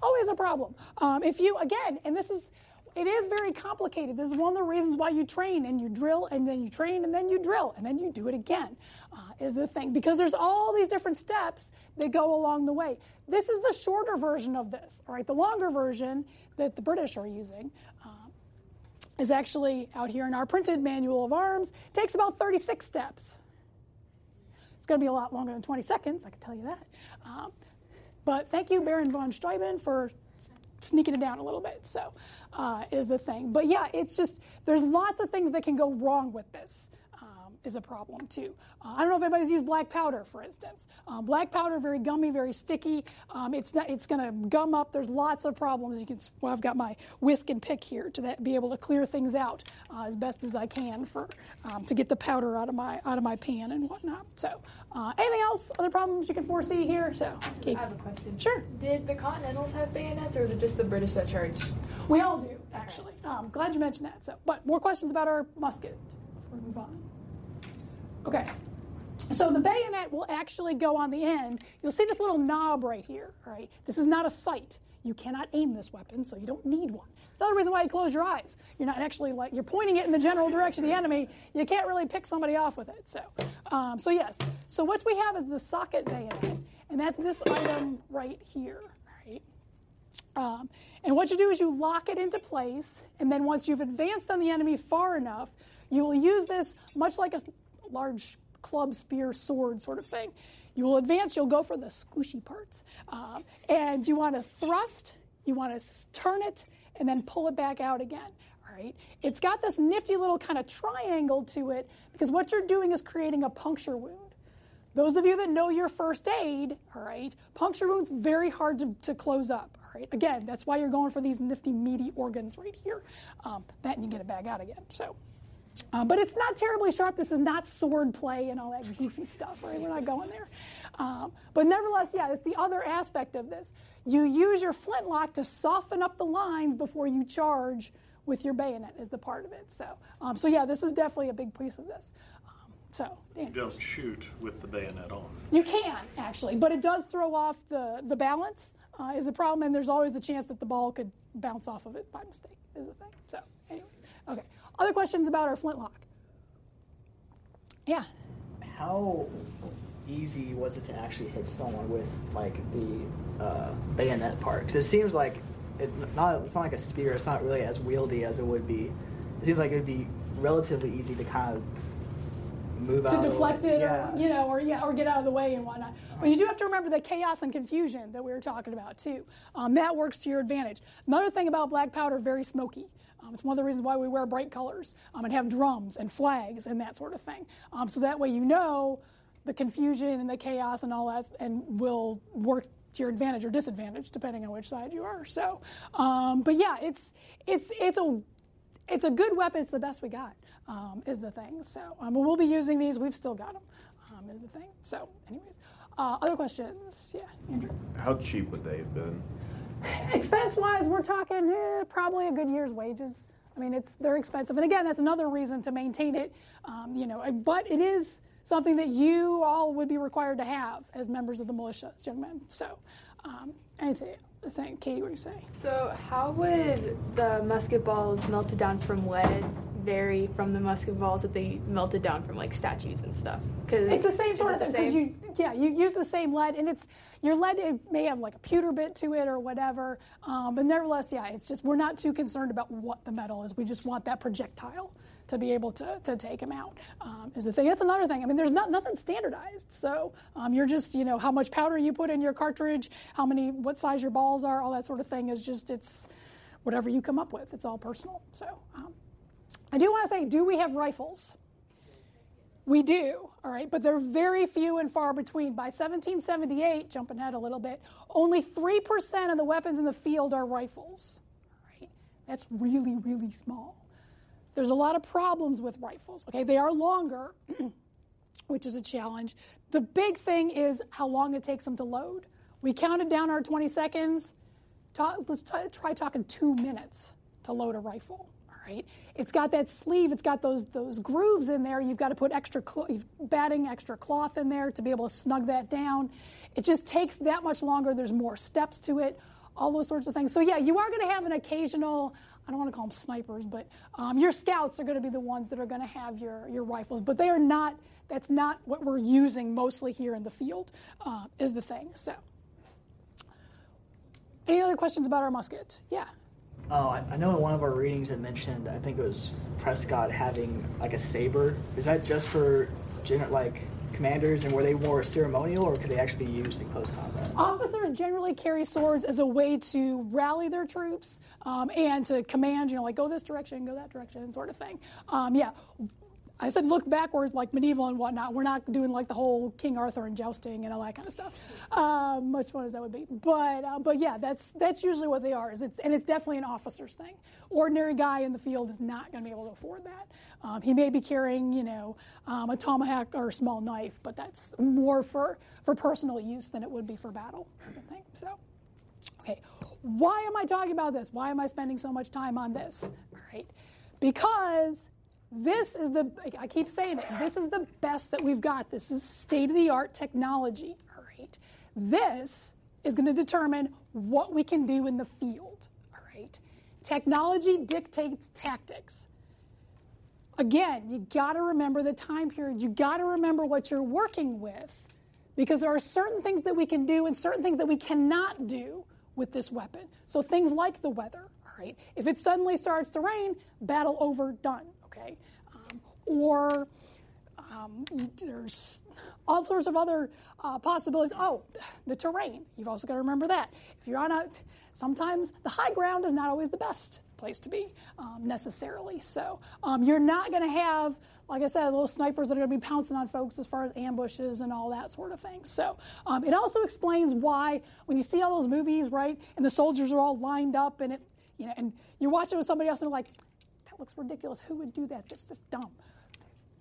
Speaker 2: Always a problem. Um, if you, again, and this is, it is very complicated. This is one of the reasons why you train and you drill and then you train and then you drill and then you do it again, uh, is the thing. Because there's all these different steps that go along the way. This is the shorter version of this, all right? The longer version that the British are using. Um, is actually out here in our printed manual of arms. Takes about 36 steps. It's going to be a lot longer than 20 seconds, I can tell you that. Um, but thank you, Baron von Steuben, for sneaking it down a little bit. So, uh, is the thing. But yeah, it's just there's lots of things that can go wrong with this. Is a problem too. Uh, I don't know if anybody's used black powder, for instance. Um, black powder, very gummy, very sticky. Um, it's not, it's going to gum up. There's lots of problems. You can. Well, I've got my whisk and pick here to that, be able to clear things out uh, as best as I can for um, to get the powder out of my out of my pan and whatnot. So, uh, anything else? Other problems you can foresee here? So,
Speaker 9: I have a question.
Speaker 2: Sure.
Speaker 9: Did the Continentals have bayonets, or is it just the British that charge?
Speaker 2: We all do, actually. Um, glad you mentioned that. So, but more questions about our musket before we move on. Okay. So the bayonet will actually go on the end. You'll see this little knob right here. Right. This is not a sight. You cannot aim this weapon, so you don't need one. It's another reason why you close your eyes. You're not actually like you're pointing it in the general direction of the enemy. You can't really pick somebody off with it. So, um, so yes. So what we have is the socket bayonet, and that's this item right here. Right. Um, and what you do is you lock it into place, and then once you've advanced on the enemy far enough, you will use this much like a large club, spear, sword sort of thing. You will advance, you'll go for the squishy parts. Um, and you want to thrust, you want to turn it, and then pull it back out again. All right. It's got this nifty little kind of triangle to it because what you're doing is creating a puncture wound. Those of you that know your first aid, all right, puncture wounds very hard to, to close up. All right. Again, that's why you're going for these nifty meaty organs right here. Um, that and you get it back out again. So. Uh, but it's not terribly sharp. This is not sword play and all that goofy stuff, right? We're not going there. Um, but nevertheless, yeah, it's the other aspect of this. You use your flintlock to soften up the lines before you charge with your bayonet, is the part of it. So, um, so yeah, this is definitely a big piece of this. Um, so, Dan.
Speaker 8: You don't shoot with the bayonet on.
Speaker 2: You can, actually, but it does throw off the, the balance, uh, is the problem, and there's always the chance that the ball could bounce off of it by mistake, is the thing. So, anyway, okay. Other questions about our flintlock? Yeah.
Speaker 14: How easy was it to actually hit someone with like the uh, bayonet part? Because it seems like it not it's not like a spear. It's not really as wieldy as it would be. It seems like it would be relatively easy to kind of move
Speaker 2: to deflect it,
Speaker 14: Yeah.
Speaker 2: or you know, or yeah, or get out of the way and whatnot. But you do have to remember the chaos and confusion that we were talking about too. Um, that works to your advantage. Another thing about black powder, very smoky. Um, it's one of the reasons why we wear bright colors um, and have drums and flags and that sort of thing. Um, so that way you know the confusion and the chaos and all that, and will work to your advantage or disadvantage depending on which side you are. So, um, but yeah, it's it's it's a it's a good weapon. It's the best we got, um, is the thing. So um, we'll be using these. We've still got them, um, is the thing. So, anyways, uh, other questions? Yeah, Andrew.
Speaker 15: How cheap would they have been?
Speaker 2: Expense wise, we're talking eh, probably a good year's wages. I mean, it's they're expensive, and again, that's another reason to maintain it. Um, you know, but it is something that you all would be required to have as members of the militia, young men. So, um, anything, thing, Katie, what do you say?
Speaker 9: So, how would the musket balls melted down from lead vary from the musket balls that they melted down from like statues and stuff? Because
Speaker 2: It's the same sort of thing because you, yeah, you use the same lead, and it's your lead. It may have like a pewter bit to it or whatever, um, but nevertheless, yeah, it's just we're not too concerned about what the metal is. We just want that projectile to be able to, to take them out. Um, is the thing. That's another thing. I mean, there's not nothing standardized, so um, you're just you know how much powder you put in your cartridge, how many, what size your balls are, all that sort of thing is just it's whatever you come up with. It's all personal. So um, I do want to say, do we have rifles? We do, all right, but they're very few and far between. By 1778, jumping ahead a little bit, only 3% of the weapons in the field are rifles, all right? That's really, really small. There's a lot of problems with rifles, okay? They are longer, which is a challenge. The big thing is how long it takes them to load. We counted down our 20 seconds. Ta- let's t- try talking two minutes to load a rifle. All right, it's got that sleeve. It's got those those grooves in there. You've got to put extra clo- batting, extra cloth in there to be able to snug that down. It just takes that much longer. There's more steps to it. All those sorts of things. So yeah, you are going to have an occasional. I don't want to call them snipers, but um, your scouts are going to be the ones that are going to have your your rifles. But they are not. That's not what we're using mostly here in the field. Uh, is the thing. So. Any other questions about our musket? Yeah.
Speaker 14: Oh, I, I know in one of our readings it mentioned, I think it was Prescott having like a saber. Is that just for gen- like commanders, and were they more ceremonial, or could they actually be used in close combat?
Speaker 2: Officers generally carry swords as a way to rally their troops um, and to command, you know, like go this direction, go that direction, sort of thing. Um, yeah. I said look backwards like medieval and whatnot. We're not doing like the whole King Arthur and jousting and all that kind of stuff. Um, much fun as that would be, but uh, but yeah, that's that's usually what they are. Is it's and it's definitely an officer's thing. Ordinary guy in the field is not going to be able to afford that. Um, he may be carrying you know um, a tomahawk or a small knife, but that's more for for personal use than it would be for battle. I think so. Okay, why am I talking about this? Why am I spending so much time on this? All right, because this is the, I keep saying it, this is the best that we've got. This is state of the art technology, all right? This is going to determine what we can do in the field, all right? Technology dictates tactics. Again, you got to remember the time period. You got to remember what you're working with because there are certain things that we can do and certain things that we cannot do with this weapon. So things like the weather, all right? If it suddenly starts to rain, battle over, done okay? Um, or um, there's all sorts of other uh, possibilities. Oh, the terrain. You've also got to remember that. If you're on a, sometimes the high ground is not always the best place to be um, necessarily. So um, you're not going to have, like I said, little snipers that are going to be pouncing on folks as far as ambushes and all that sort of thing. So um, it also explains why when you see all those movies, right, and the soldiers are all lined up and it, you know, and you watch it with somebody else and they're like, looks ridiculous. Who would do that? That's just dumb.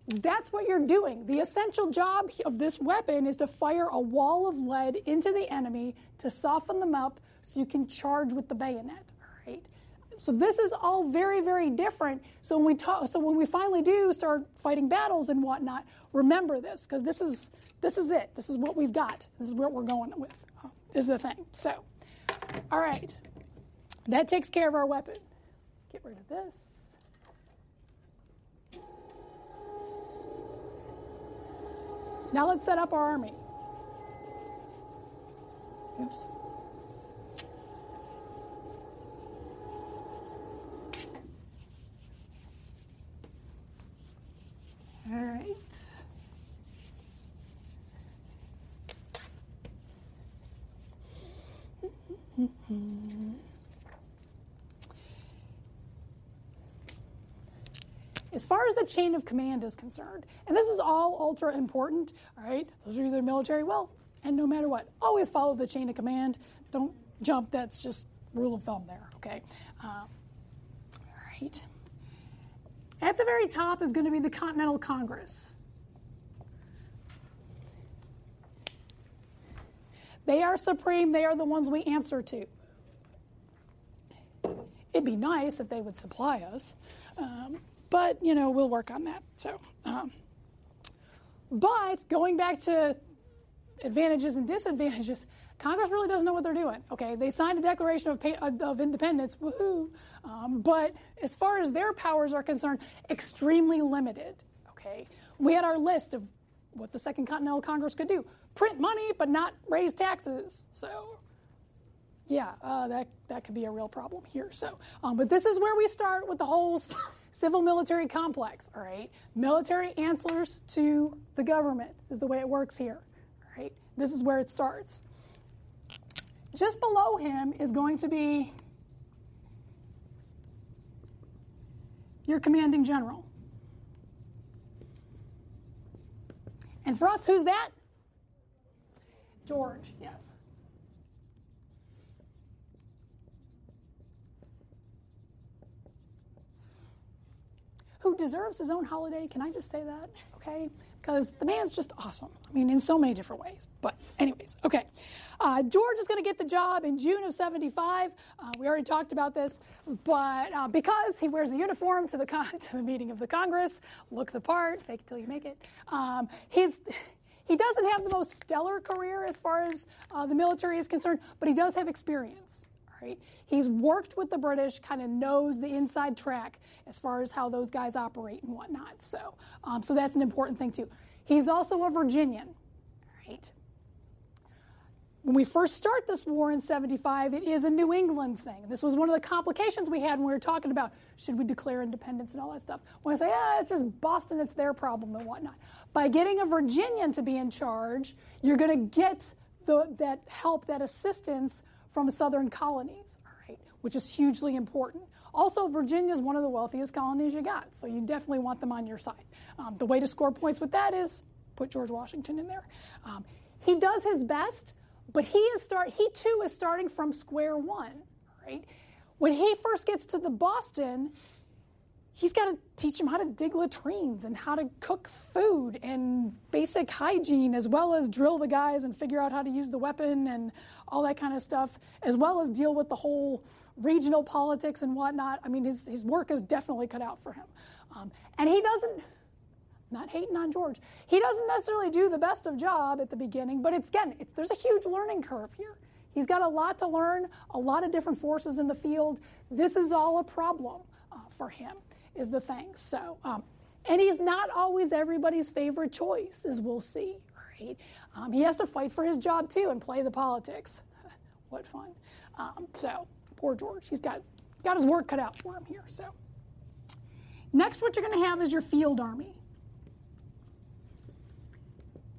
Speaker 2: That's what you're doing. The essential job of this weapon is to fire a wall of lead into the enemy to soften them up so you can charge with the bayonet. All right. So this is all very, very different. So when we talk, so when we finally do start fighting battles and whatnot, remember this because this is this is it. This is what we've got. This is what we're going with. Is the thing. So, all right, that takes care of our weapon. Get rid of this. Now let's set up our army. Oops. All right. As far as the chain of command is concerned, and this is all ultra important, all right? Those are either military, well, and no matter what, always follow the chain of command. Don't jump, that's just rule of thumb there, okay? Uh, all right. At the very top is going to be the Continental Congress. They are supreme, they are the ones we answer to. It'd be nice if they would supply us. Um, but you know we'll work on that. So, um, but going back to advantages and disadvantages, Congress really doesn't know what they're doing. Okay, they signed a Declaration of, pa- of Independence, woohoo! Um, but as far as their powers are concerned, extremely limited. Okay, we had our list of what the Second Continental Congress could do: print money, but not raise taxes. So yeah, uh, that that could be a real problem here. So, um, but this is where we start with the whole civil military complex. All right, military answers to the government is the way it works here. All right, this is where it starts. Just below him is going to be your commanding general. And for us, who's that? George, yes. Who deserves his own holiday. Can I just say that? Okay? Because the man's just awesome. I mean, in so many different ways. But, anyways, okay. Uh, George is going to get the job in June of 75. Uh, we already talked about this. But uh, because he wears the uniform to the, con- to the meeting of the Congress, look the part, fake it till you make it, um, he's. He doesn't have the most stellar career as far as uh, the military is concerned, but he does have experience right? He's worked with the British, kind of knows the inside track as far as how those guys operate and whatnot. So, um, so that's an important thing too. He's also a Virginian, right? When we first start this war in 75, it is a New England thing. This was one of the complications we had when we were talking about should we declare independence and all that stuff. When I say, ah, it's just Boston, it's their problem and whatnot. By getting a Virginian to be in charge, you're going to get the, that help, that assistance from southern colonies, all right, which is hugely important. Also, Virginia is one of the wealthiest colonies you got, so you definitely want them on your side. Um, the way to score points with that is put George Washington in there. Um, he does his best, but he is start. He too is starting from square one, right? When he first gets to the Boston, he's got to teach them how to dig latrines and how to cook food and basic hygiene, as well as drill the guys and figure out how to use the weapon and all that kind of stuff, as well as deal with the whole regional politics and whatnot. I mean, his, his work is definitely cut out for him. Um, and he doesn't, not hating on George, he doesn't necessarily do the best of job at the beginning, but it's, again, it's, there's a huge learning curve here. He's got a lot to learn, a lot of different forces in the field. This is all a problem uh, for him is the thing. So, um, and he's not always everybody's favorite choice, as we'll see. Right? Um, he has to fight for his job too and play the politics. what fun! Um, so poor George, he's got got his work cut out for him here. So next, what you're going to have is your field army.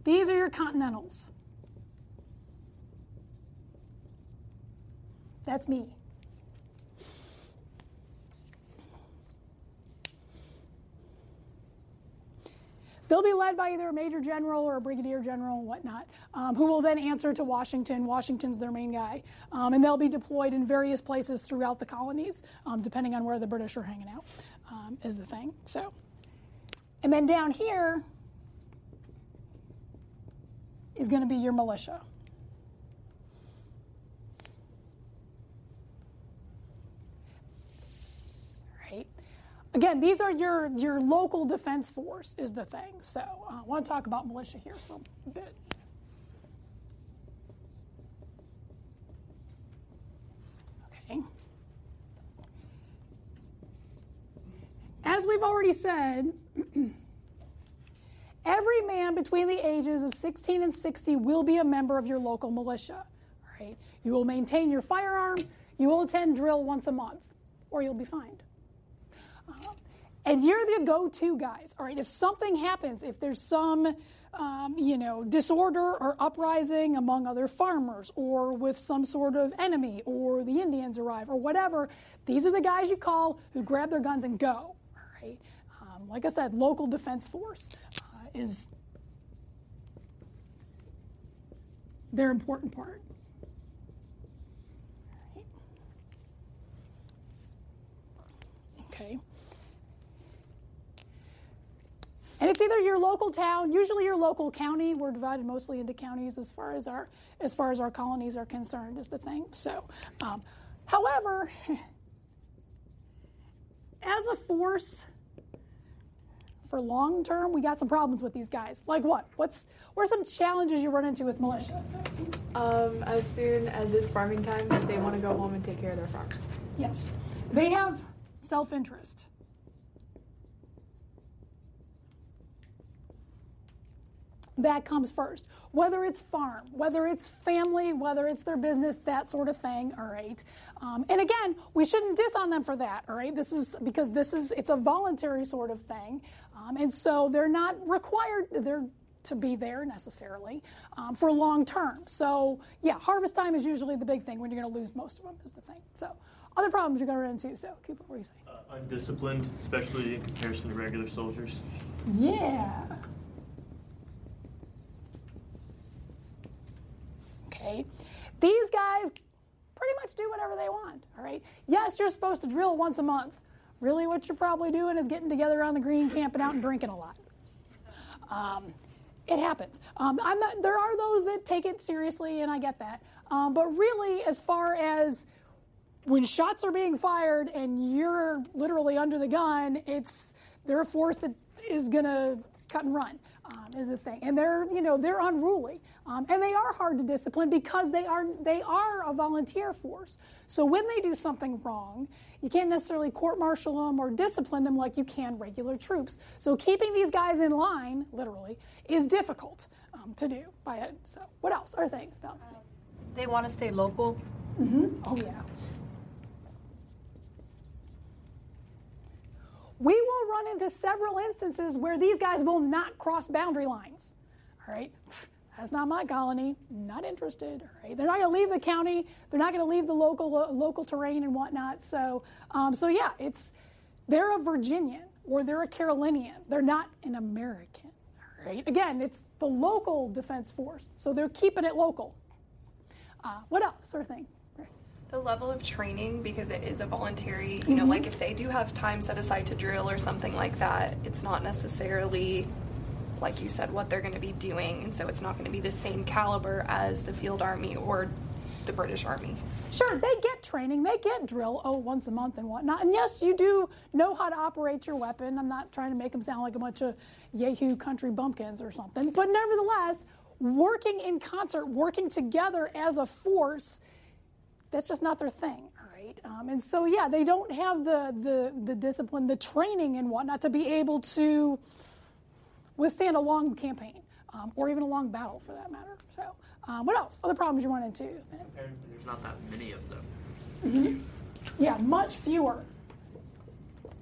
Speaker 2: These are your continentals. That's me. They'll be led by either a major general or a brigadier general and whatnot, um, who will then answer to Washington. Washington's their main guy. Um, and they'll be deployed in various places throughout the colonies, um, depending on where the British are hanging out, um, is the thing. So, And then down here is going to be your militia. Again, these are your, your local defense force, is the thing. So uh, I want to talk about militia here for a bit. Okay. As we've already said, every man between the ages of 16 and 60 will be a member of your local militia. Right? You will maintain your firearm, you will attend drill once a month, or you'll be fined. And you're the go-to guys. All right, if something happens, if there's some, um, you know, disorder or uprising among other farmers, or with some sort of enemy, or the Indians arrive, or whatever, these are the guys you call who grab their guns and go. All right. Um, like I said, local defense force uh, is their important part. Okay. And it's either your local town, usually your local county. We're divided mostly into counties as far as our as far as our colonies are concerned, is the thing. So, um, however, as a force for long term, we got some problems with these guys. Like what? What's what are some challenges you run into with militia?
Speaker 9: Um, as soon as it's farming time, they want to go home and take care of their farm.
Speaker 2: Yes, they have self interest. That comes first. Whether it's farm, whether it's family, whether it's their business, that sort of thing. All right. Um, and again, we shouldn't diss on them for that. All right. This is because this is it's a voluntary sort of thing, um, and so they're not required. They're to be there necessarily um, for long term. So yeah, harvest time is usually the big thing when you're going to lose most of them is the thing. So other problems you're going to run into. So keep what do you say?
Speaker 3: Uh, undisciplined, especially in comparison to regular soldiers.
Speaker 2: Yeah. Okay. These guys pretty much do whatever they want, all right? Yes, you're supposed to drill once a month. Really, what you're probably doing is getting together on the green, camping out, and drinking a lot. Um, it happens. Um, I'm not, there are those that take it seriously, and I get that. Um, but really, as far as when shots are being fired and you're literally under the gun, it's they're a force that is going to cut and run um, is the thing, and they're you know they're unruly, um, and they are hard to discipline because they are they are a volunteer force. So when they do something wrong, you can't necessarily court-martial them or discipline them like you can regular troops. So keeping these guys in line, literally, is difficult um, to do. By it. So what else? Are things about?
Speaker 4: They want to stay local.
Speaker 2: Mm-hmm. Oh yeah. We will run into several instances where these guys will not cross boundary lines. All right? That's not my colony. Not interested. All right? They're not going to leave the county. They're not going to leave the local uh, local terrain and whatnot. So, um, so yeah, it's they're a Virginian or they're a Carolinian. They're not an American. All right? Again, it's the local defense force, so they're keeping it local. Uh, what else? Sort of thing
Speaker 16: the level of training because it is a voluntary you know
Speaker 2: Mhm.
Speaker 16: like if they do have time set aside to drill or something like that it's not necessarily like you said what they're going to be doing and so it's not going to be the same caliber as the field army or the british army
Speaker 2: Sure, they get training, they get drill, oh, once a month and whatnot. And yes, you do know how to operate your weapon. I'm not trying to make them sound like a bunch of Yahoo country bumpkins or something. But nevertheless, working in concert, working together as a force, that's just not their thing, all right? Um, and so, yeah, they don't have the, the, the discipline, the training and whatnot to be able to withstand a long campaign um, or even a long battle for that matter. So, um, what else? Other problems you run into?
Speaker 3: There's not that many of them.
Speaker 2: Mm-hmm. Yeah, much fewer. All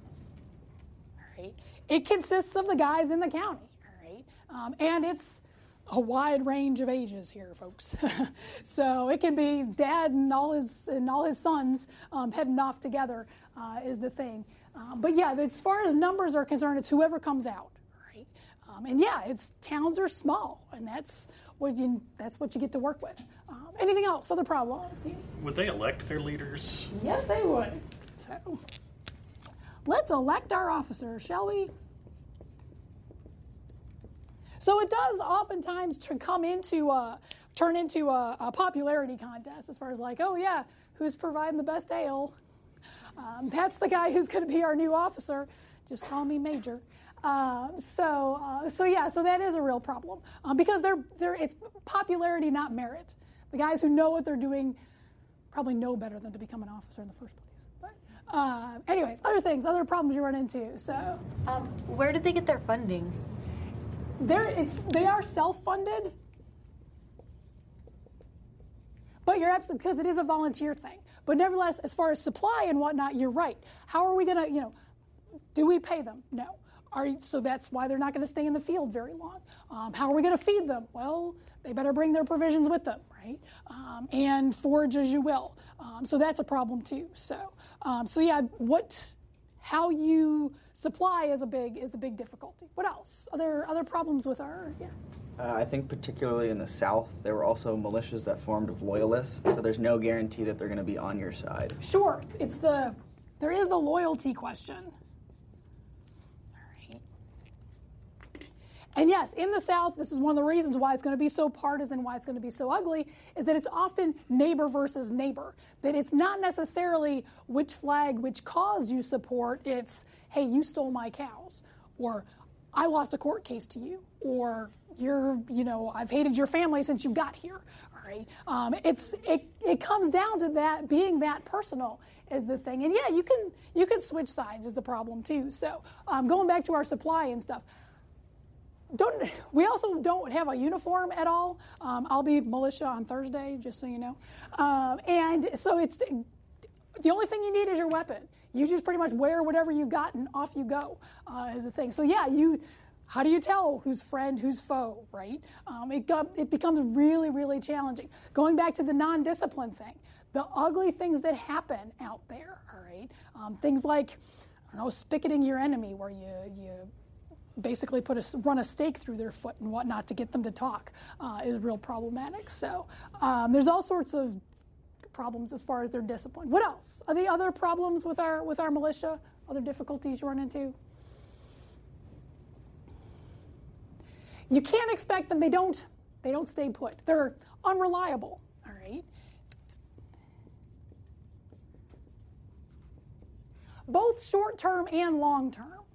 Speaker 2: right. It consists of the guys in the county. All right. Um, and it's a wide range of ages here, folks. so it can be dad and all his and all his sons um, heading off together uh, is the thing. Um, but yeah, as far as numbers are concerned, it's whoever comes out. Right. Um, and yeah, it's towns are small, and that's what you that's what you get to work with. Um, anything else? Other problem?
Speaker 8: Would they elect their leaders?
Speaker 2: Yes, they would. So let's elect our officers, shall we? So it does oftentimes to come into a, turn into a, a popularity contest as far as like, oh yeah, who's providing the best ale? Um, that's the guy who's going to be our new officer. Just call me Major. Uh, so, uh, so yeah, so that is a real problem um, because they're, they're, it's popularity, not merit. The guys who know what they're doing probably know better than to become an officer in the first place. But, uh, anyways, other things, other problems you run into. So,
Speaker 4: Um, where did they get their funding?
Speaker 2: They're, it's, they are self-funded, but you're absolutely because it is a volunteer thing. But nevertheless, as far as supply and whatnot, you're right. How are we going to, you know, do we pay them? No. Are, so that's why they're not going to stay in the field very long. Um, how are we going to feed them? Well, they better bring their provisions with them, right? Um, and forage as you will. Um, so that's a problem too. So, um, so yeah, what, how you supply is a big is a big difficulty. What else? Other other problems with our yeah.
Speaker 10: Uh, I think particularly in the South, there were also militias that formed of loyalists, so there's no guarantee that they're going to be on your side.
Speaker 2: Sure, it's the there is the loyalty question. All right. And yes, in the South, this is one of the reasons why it's going to be so partisan, why it's going to be so ugly, is that it's often neighbor versus neighbor. That it's not necessarily which flag, which cause you support. It's hey, you stole my cows, or I lost a court case to you, or you're, you know, I've hated your family since you got here. All right, um, it's it, it comes down to that being that personal is the thing, and yeah, you can you can switch sides is the problem too. So um, going back to our supply and stuff. Don't we also don't have a uniform at all? Um, I'll be militia on Thursday, just so you know, um, and so it's the only thing you need is your weapon. You just pretty much wear whatever you've got and off you go uh, is the thing. So yeah, you. How do you tell who's friend, who's foe, right? Um, it, it becomes really, really challenging. Going back to the non-discipline thing, the ugly things that happen out there, all right? Um, things like, I don't know, spicketing your enemy, where you you basically put a, run a stake through their foot and whatnot to get them to talk, uh, is real problematic. So um, there's all sorts of problems as far as their discipline. What else? Are the other problems with our with our militia? Other difficulties you run into? You can't expect them. They don't. They don't stay put. They're unreliable. All right. Both short term and long term.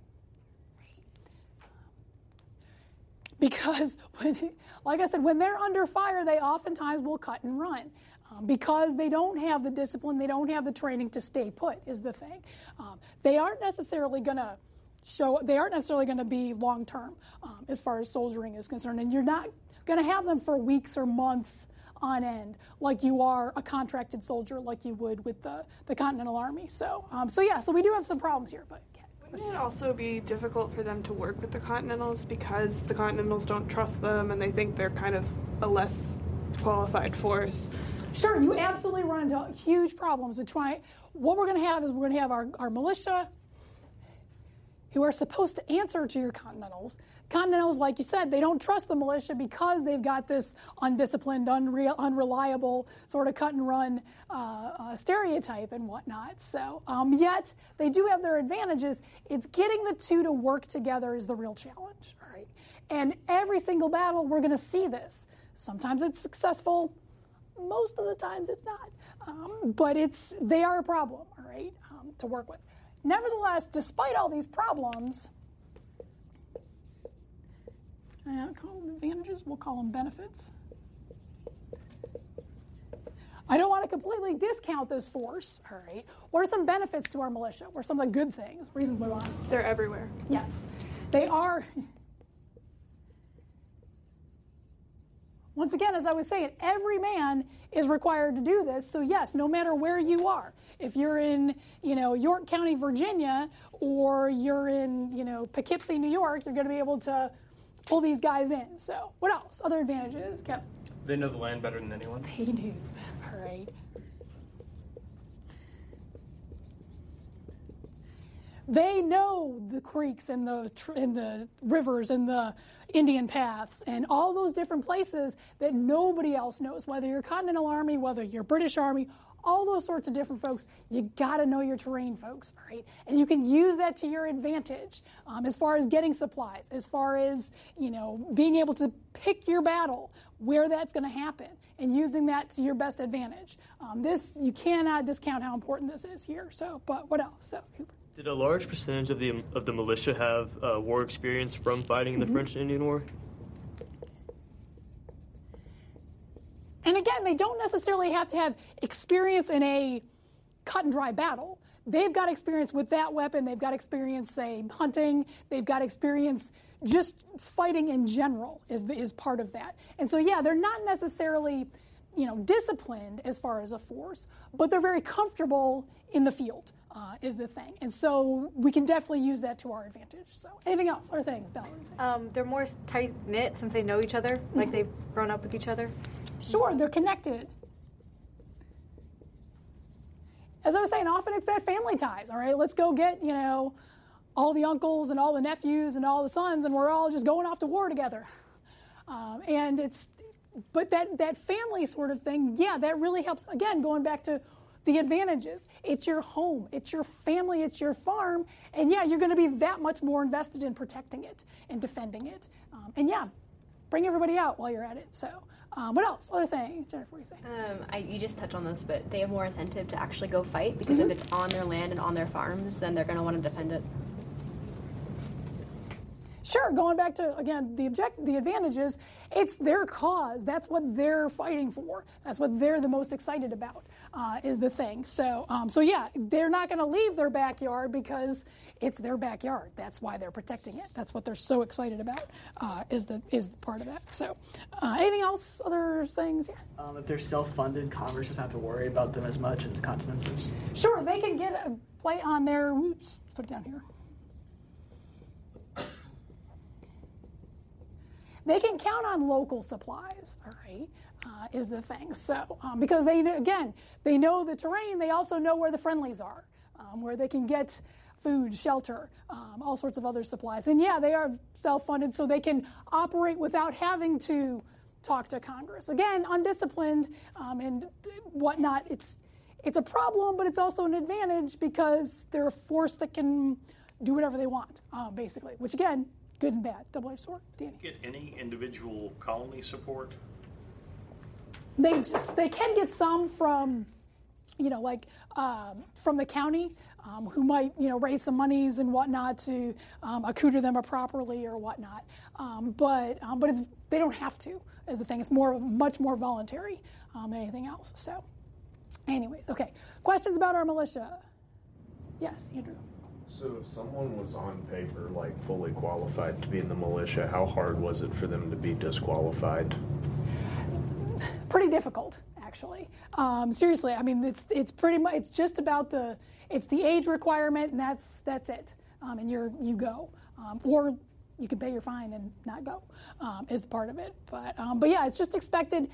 Speaker 2: Because, when, like I said, when they're under fire, they oftentimes will cut and run um, because they don't have the discipline, they don't have the training to stay put, is the thing. Um, they aren't necessarily going to show, they aren't necessarily going to be long term um, as far as soldiering is concerned. And you're not going to have them for weeks or months on end like you are a contracted soldier like you would with the, the Continental Army. So, um, so yeah, so we do have some problems here, but
Speaker 5: Wouldn't it also be difficult for them to work with the Continentals because the Continentals don't trust them and they think they're kind of a less qualified force?
Speaker 2: Sure, you absolutely run into huge problems with trying. What we're going to have is we're going to have our, our militia who are supposed to answer to your Continentals. Continentals, like you said, they don't trust the militia because they've got this undisciplined, unreliable sort of cut and run uh, uh, stereotype and whatnot. So, um, yet they do have their advantages. It's getting the two to work together is the real challenge, all right? And every single battle, we're going to see this. Sometimes it's successful. Most of the times it's not, um, but it's they are a problem, all right, um, to work with. Nevertheless, despite all these problems, uh, call them advantages, we'll call them benefits. I don't want to completely discount this force, all right? What are some benefits to our militia? What are some of the good things? Reasons move on.
Speaker 5: They're everywhere.
Speaker 2: Yes. They are. Once again, as I was saying, every man is required to do this. So yes, no matter where you are, if you're in, you know, York County, Virginia, or you're in, you know, Poughkeepsie, New York, you're going to be able to pull these guys in. So what else? Other advantages, Kevin?
Speaker 3: They know the land better than anyone.
Speaker 2: They do. All right. They know the creeks and the tr- and the rivers and the Indian paths and all those different places that nobody else knows. Whether you're Continental Army, whether you're British Army, all those sorts of different folks. You got to know your terrain, folks, right? And you can use that to your advantage um, as far as getting supplies, as far as you know being able to pick your battle where that's going to happen, and using that to your best advantage. Um, this you cannot discount how important this is here. So, but what else? So, Cooper.
Speaker 17: Did a large percentage of the of the militia have uh, war experience from fighting in the
Speaker 2: Mhm.
Speaker 17: French and Indian War?
Speaker 2: And again, they don't necessarily have to have experience in a cut and dry battle. They've got experience with that weapon. They've got experience, say, hunting. They've got experience just fighting in general is the, is part of that. And so, yeah, they're not necessarily, you know, disciplined as far as a force, but they're very comfortable in the field. Uh, is the thing, and so we can definitely use that to our advantage. So, anything else? Other things, Bella?
Speaker 4: Um, they're more tight knit since they know each other, like they've grown up with each other.
Speaker 2: Sure, they're connected. As I was saying, often it's that family ties. All right, let's go get you know all the uncles and all the nephews and all the sons, and we're all just going off to war together. Um, and it's, but that that family sort of thing, yeah, that really helps. Again, going back to the advantages. It's your home, it's your family, it's your farm, and yeah, you're going to be that much more invested in protecting it and defending it. Um, and yeah, bring everybody out while you're at it. So, um, what else? Other thing, Jennifer, what do you say?
Speaker 13: Um, I, you just touched on this, but they have more incentive to actually go fight because
Speaker 2: Mhm.
Speaker 13: if it's on their land and on their farms, then they're going to want to defend it.
Speaker 2: Sure, going back to again the object, the advantages. It's their cause. That's what they're fighting for. That's what they're the most excited about. Uh, is the thing. So, um, so yeah, they're not going to leave their backyard because it's their backyard. That's why they're protecting it. That's what they're so excited about. Uh, is the is part of that. So, uh, anything else? Other things? Yeah.
Speaker 14: Um, if they're self-funded, Congress doesn't have to worry about them as much as the continents.
Speaker 2: Sure, they can get a play on their. Oops, put it down here. They can count on local supplies. All right, uh, is the thing. So um, because they again they know the terrain, they also know where the friendlies are, um, where they can get food, shelter, um, all sorts of other supplies. And yeah, they are self-funded, so they can operate without having to talk to Congress. Again, undisciplined um, and whatnot. It's it's a problem, but it's also an advantage because they're a force that can do whatever they want, uh, basically. Which again, good and bad, double-edged sword. Danny.
Speaker 8: Get any individual colony support?
Speaker 2: They just they can get some from, you know, like um, from the county, um, who might you know raise some monies and whatnot to um, accoutre them properly or whatnot. Um, but um, but it's they don't have to. Is the thing. It's more much more voluntary um, than anything else. So, anyways, okay. Questions about our militia? Yes, Andrew.
Speaker 15: So if someone was on paper like fully qualified to be in the militia, how hard was it for them to be disqualified?
Speaker 2: Pretty difficult, actually. Um, seriously, I mean, it's it's pretty much it's just about the it's the age requirement, and that's that's it. Um, and you're you go, um, or you can pay your fine and not go um, is part of it. But um, but yeah, it's just expected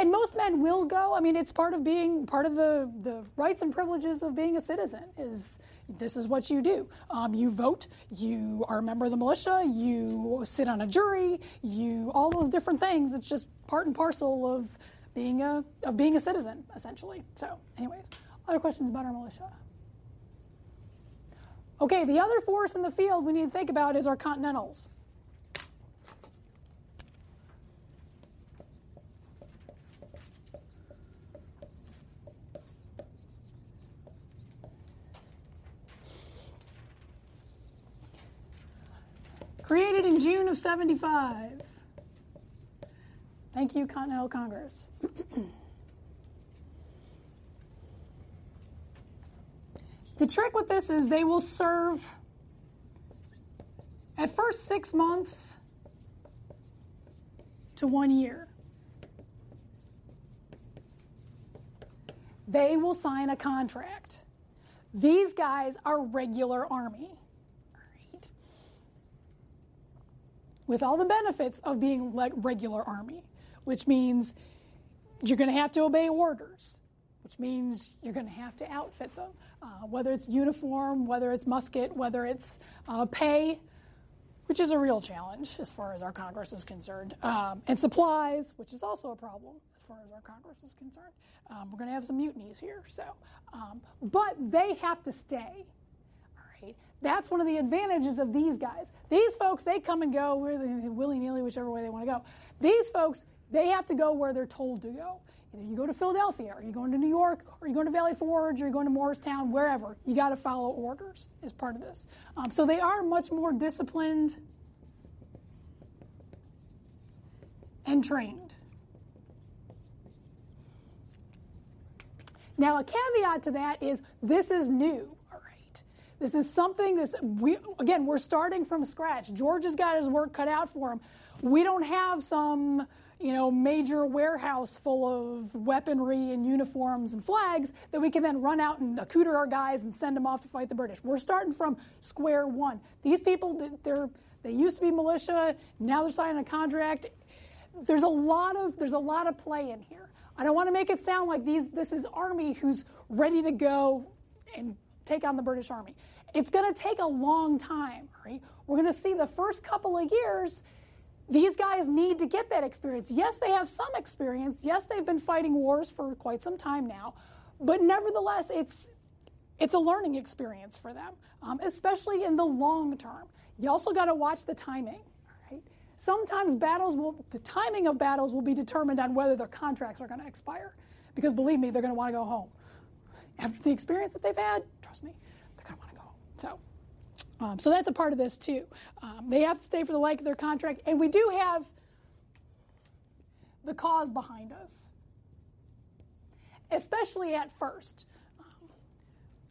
Speaker 2: and most men will go. I mean, it's part of being part of the, the rights and privileges of being a citizen. Is this is what you do? Um, you vote. You are a member of the militia. You sit on a jury. You all those different things. It's just part and parcel of being a of being a citizen, essentially. So, anyways, other questions about our militia? Okay, the other force in the field we need to think about is our continentals. Created in June of 75. Thank you, Continental Congress. the trick with this is they will serve at first six months to one year. They will sign a contract. These guys are regular Army. With all the benefits of being like regular army, which means you're going to have to obey orders, which means you're going to have to outfit them, uh, whether it's uniform, whether it's musket, whether it's uh, pay, which is a real challenge as far as our Congress is concerned, um, and supplies, which is also a problem as far as our Congress is concerned. Um, we're going to have some mutinies here, so, um, but they have to stay right? That's one of the advantages of these guys. These folks, they come and go willy nilly, whichever way they want to go. These folks, they have to go where they're told to go. Either you go to Philadelphia, or you going to New York, or you're going to Valley Forge, or you're going to Morristown, wherever. You got to follow orders as part of this. Um, so they are much more disciplined and trained. Now, a caveat to that is this is new. This is something that's we again we're starting from scratch. George has got his work cut out for him. We don't have some you know major warehouse full of weaponry and uniforms and flags that we can then run out and accouter our guys and send them off to fight the British. We're starting from square one. These people they're they used to be militia. Now they're signing a contract. There's a lot of there's a lot of play in here. I don't want to make it sound like these this is army who's ready to go and take on the British Army. It's going to take a long time, right? We're going to see the first couple of years. These guys need to get that experience. Yes, they have some experience. Yes, they've been fighting wars for quite some time now, but nevertheless, it's it's a learning experience for them, um, especially in the long term. You also got to watch the timing. Right? Sometimes battles will, the timing of battles will be determined on whether their contracts are going to expire, because believe me, they're going to want to go home after the experience that they've had, trust me, they're going to want to go home. So, Um, so that's a part of this too. Um, they have to stay for the length of their contract, and we do have the cause behind us, especially at first. Um,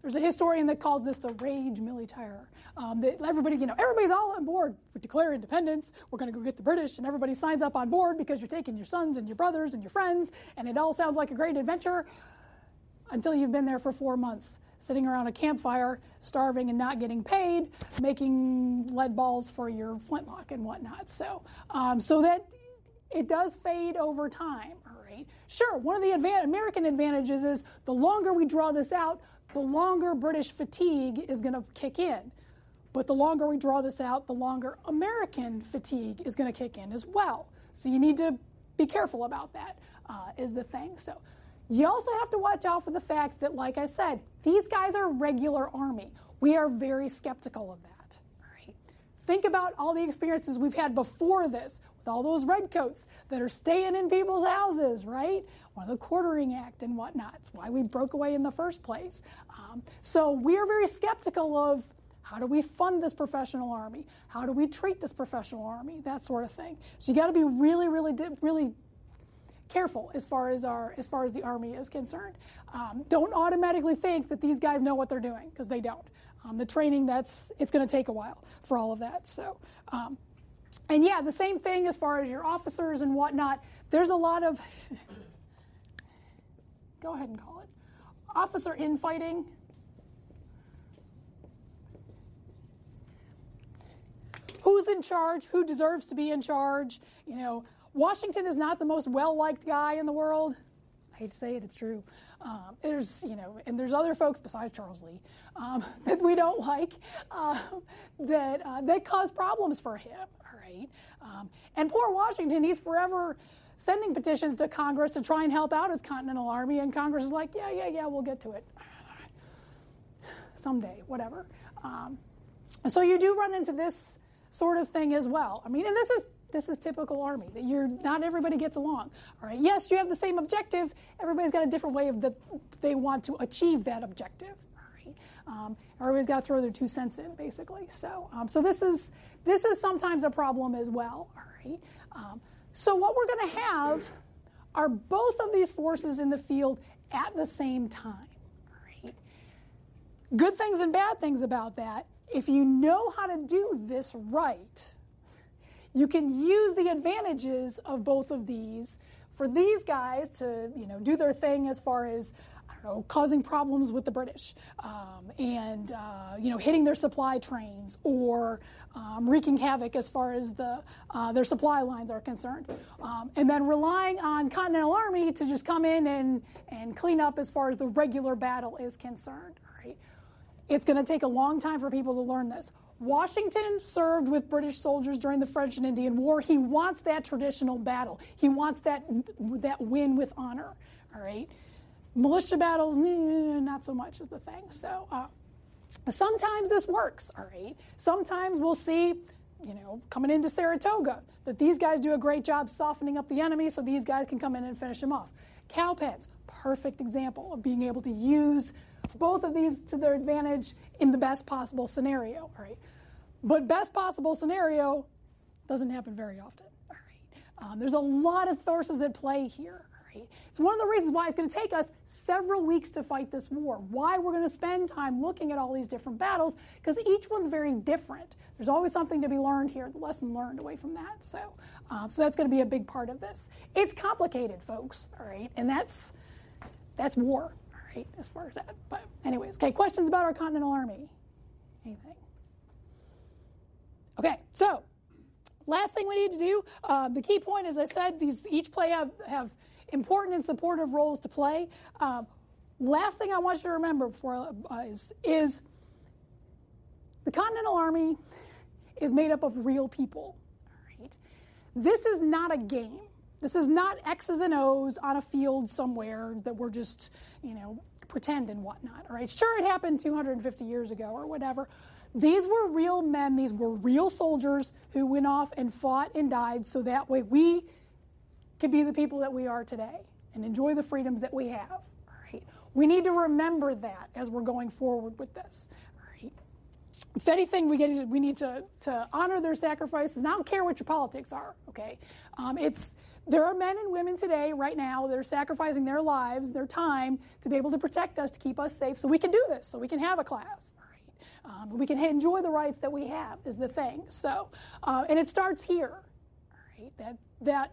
Speaker 2: there's a historian that calls this the rage militaire. Um, that everybody, you know, everybody's all on board. We declare independence. We're going to go get the British, and everybody signs up on board because you're taking your sons and your brothers and your friends, and it all sounds like a great adventure until you've been there for four months sitting around a campfire, starving and not getting paid, making lead balls for your flintlock and whatnot. So, um, so that it does fade over time. All right. Sure, one of the advan- American advantages is the longer we draw this out, the longer British fatigue is going to kick in. But the longer we draw this out, the longer American fatigue is going to kick in as well. So you need to be careful about that. Uh, is the thing. So you also have to watch out for the fact that, like I said, these guys are regular army. We are very skeptical of that. Right? Think about all the experiences we've had before this with all those redcoats that are staying in people's houses, right? One of the Quartering Act and whatnot. It's why we broke away in the first place. Um, so we are very skeptical of how do we fund this professional army? How do we treat this professional army? That sort of thing. So you got to be really, really, really careful as far as our as far as the army is concerned. Um, don't automatically think that these guys know what they're doing because they don't. Um, the training that's it's going to take a while for all of that. So. Um, and yeah, the same thing as far as your officers and whatnot. There's a lot of, go ahead and call it, officer infighting. Who's in charge? Who deserves to be in charge? You know, Washington is not the most well liked guy in the world. I hate to say it, it's true. Um, there's, you know, and there's other folks besides Charles Lee um, that we don't like uh, that uh, that cause problems for him. All right, um, and poor Washington, he's forever sending petitions to Congress to try and help out his Continental Army, and Congress is like, yeah, yeah, yeah, we'll get to it someday, whatever. Um, so you do run into this sort of thing as well. I mean, and this is this is typical Army. That you're not everybody gets along. All right. Yes, you have the same objective. Everybody's got a different way of that they want to achieve that objective. All right. Um, everybody's got to throw their two cents in, basically. So, um, so this is this is sometimes a problem as well. All right. Um, so what we're going to have are both of these forces in the field at the same time. All right. Good things and bad things about that. If you know how to do this right you can use the advantages of both of these for these guys to, you know, do their thing as far as I don't know, causing problems with the British, um, and uh, you know, hitting their supply trains or um, wreaking havoc as far as the uh, their supply lines are concerned, um, and then relying on Continental Army to just come in and and clean up as far as the regular battle is concerned. Right? It's going to take a long time for people to learn this. Washington served with British soldiers during the French and Indian War. He wants that traditional battle. He wants that that win with honor. All right, militia battles, not so much is the thing. So uh, sometimes this works. All right, sometimes we'll see. You know, coming into Saratoga, that these guys do a great job softening up the enemy so these guys can come in and finish them off. Cowpens, perfect example of being able to use both of these to their advantage in the best possible scenario, right? But best possible scenario doesn't happen very often, right? Um, there's a lot of forces at play here, right? It's one of the reasons why it's going to take us several weeks to fight this war. Why we're going to spend time looking at all these different battles because each one's very different. There's always something to be learned here, the lesson learned away from that. So, um, so that's going to be a big part of this. It's complicated, folks, all right, and that's that's war right as far as that. But, anyways, okay, questions about our Continental Army? Anything? Okay, so last thing we need to do uh, the key point, as I said, these each play have, have important and supportive roles to play. Um, last thing I want you to remember before uh, is, is the Continental Army is made up of real people. All right, this is not a game. This is not X's and O's on a field somewhere that we're just, you know, pretend and whatnot. All right, sure, it happened 250 years ago or whatever. These were real men, these were real soldiers who went off and fought and died so that way we could be the people that we are today and enjoy the freedoms that we have. All right, we need to remember that as we're going forward with this. All right, if anything, we, get, we need to, to honor their sacrifices. And I don't care what your politics are, okay? Um, it's, there are men and women today, right now, that are sacrificing their lives, their time, to be able to protect us, to keep us safe, so we can do this, so we can have a class. Um, we can enjoy the rights that we have is the thing. So, uh, and it starts here, right? That that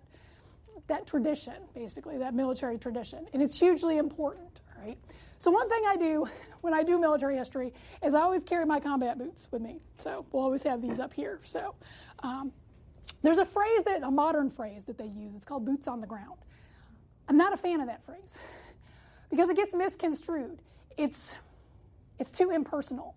Speaker 2: that tradition, basically, that military tradition, and it's hugely important, right? So one thing I do when I do military history is I always carry my combat boots with me. So we'll always have these up here. So um, there's a phrase that a modern phrase that they use. It's called boots on the ground. I'm not a fan of that phrase because it gets misconstrued. It's it's too impersonal.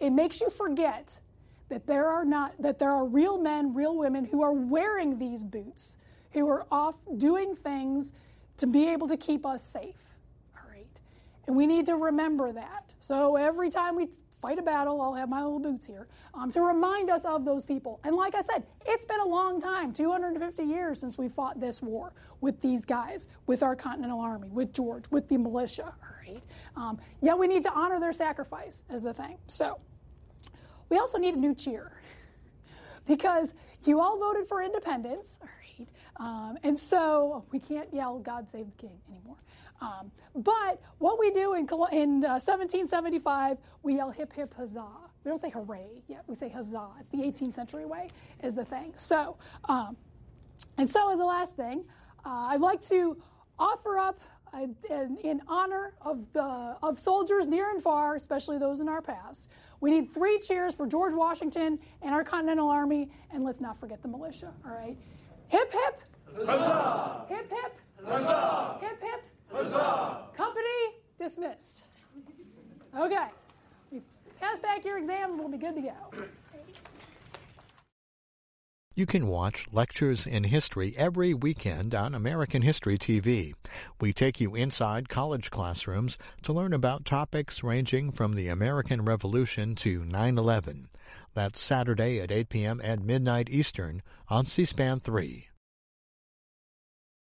Speaker 2: It makes you forget that there are not that there are real men, real women who are wearing these boots, who are off doing things to be able to keep us safe. All right. And we need to remember that. So every time we fight a battle, I'll have my little boots here um, to remind us of those people. And like I said, it's been a long time 250 years since we fought this war with these guys, with our Continental Army, with George, with the militia. Right. Um, yeah, we need to honor their sacrifice, is the thing. So we also need a new cheer because you all voted for independence, all right? Um, and so we can't yell "God Save the King" anymore. Um, but what we do in, in uh, 1775, we yell "Hip Hip Huzzah." We don't say "Hooray" yet. We say "Huzzah." It's the 18th century way, is the thing. So, um, and so as the last thing, uh, I'd like to offer up uh, in, in honor of the of soldiers near and far, especially those in our past. We need three cheers for George Washington and our Continental Army, and let's not forget the militia, all right? Hip, hip. Huzzah! Hip, hip. Huzzah! Hip, hip. Huzzah! Company dismissed. Okay. Pass back your exam and we'll be good to go.
Speaker 18: You can watch Lectures in History every weekend on American History TV. We take you inside college classrooms to learn about topics ranging from the American Revolution to 9 11. That's Saturday at 8 p.m. and midnight Eastern on C SPAN 3.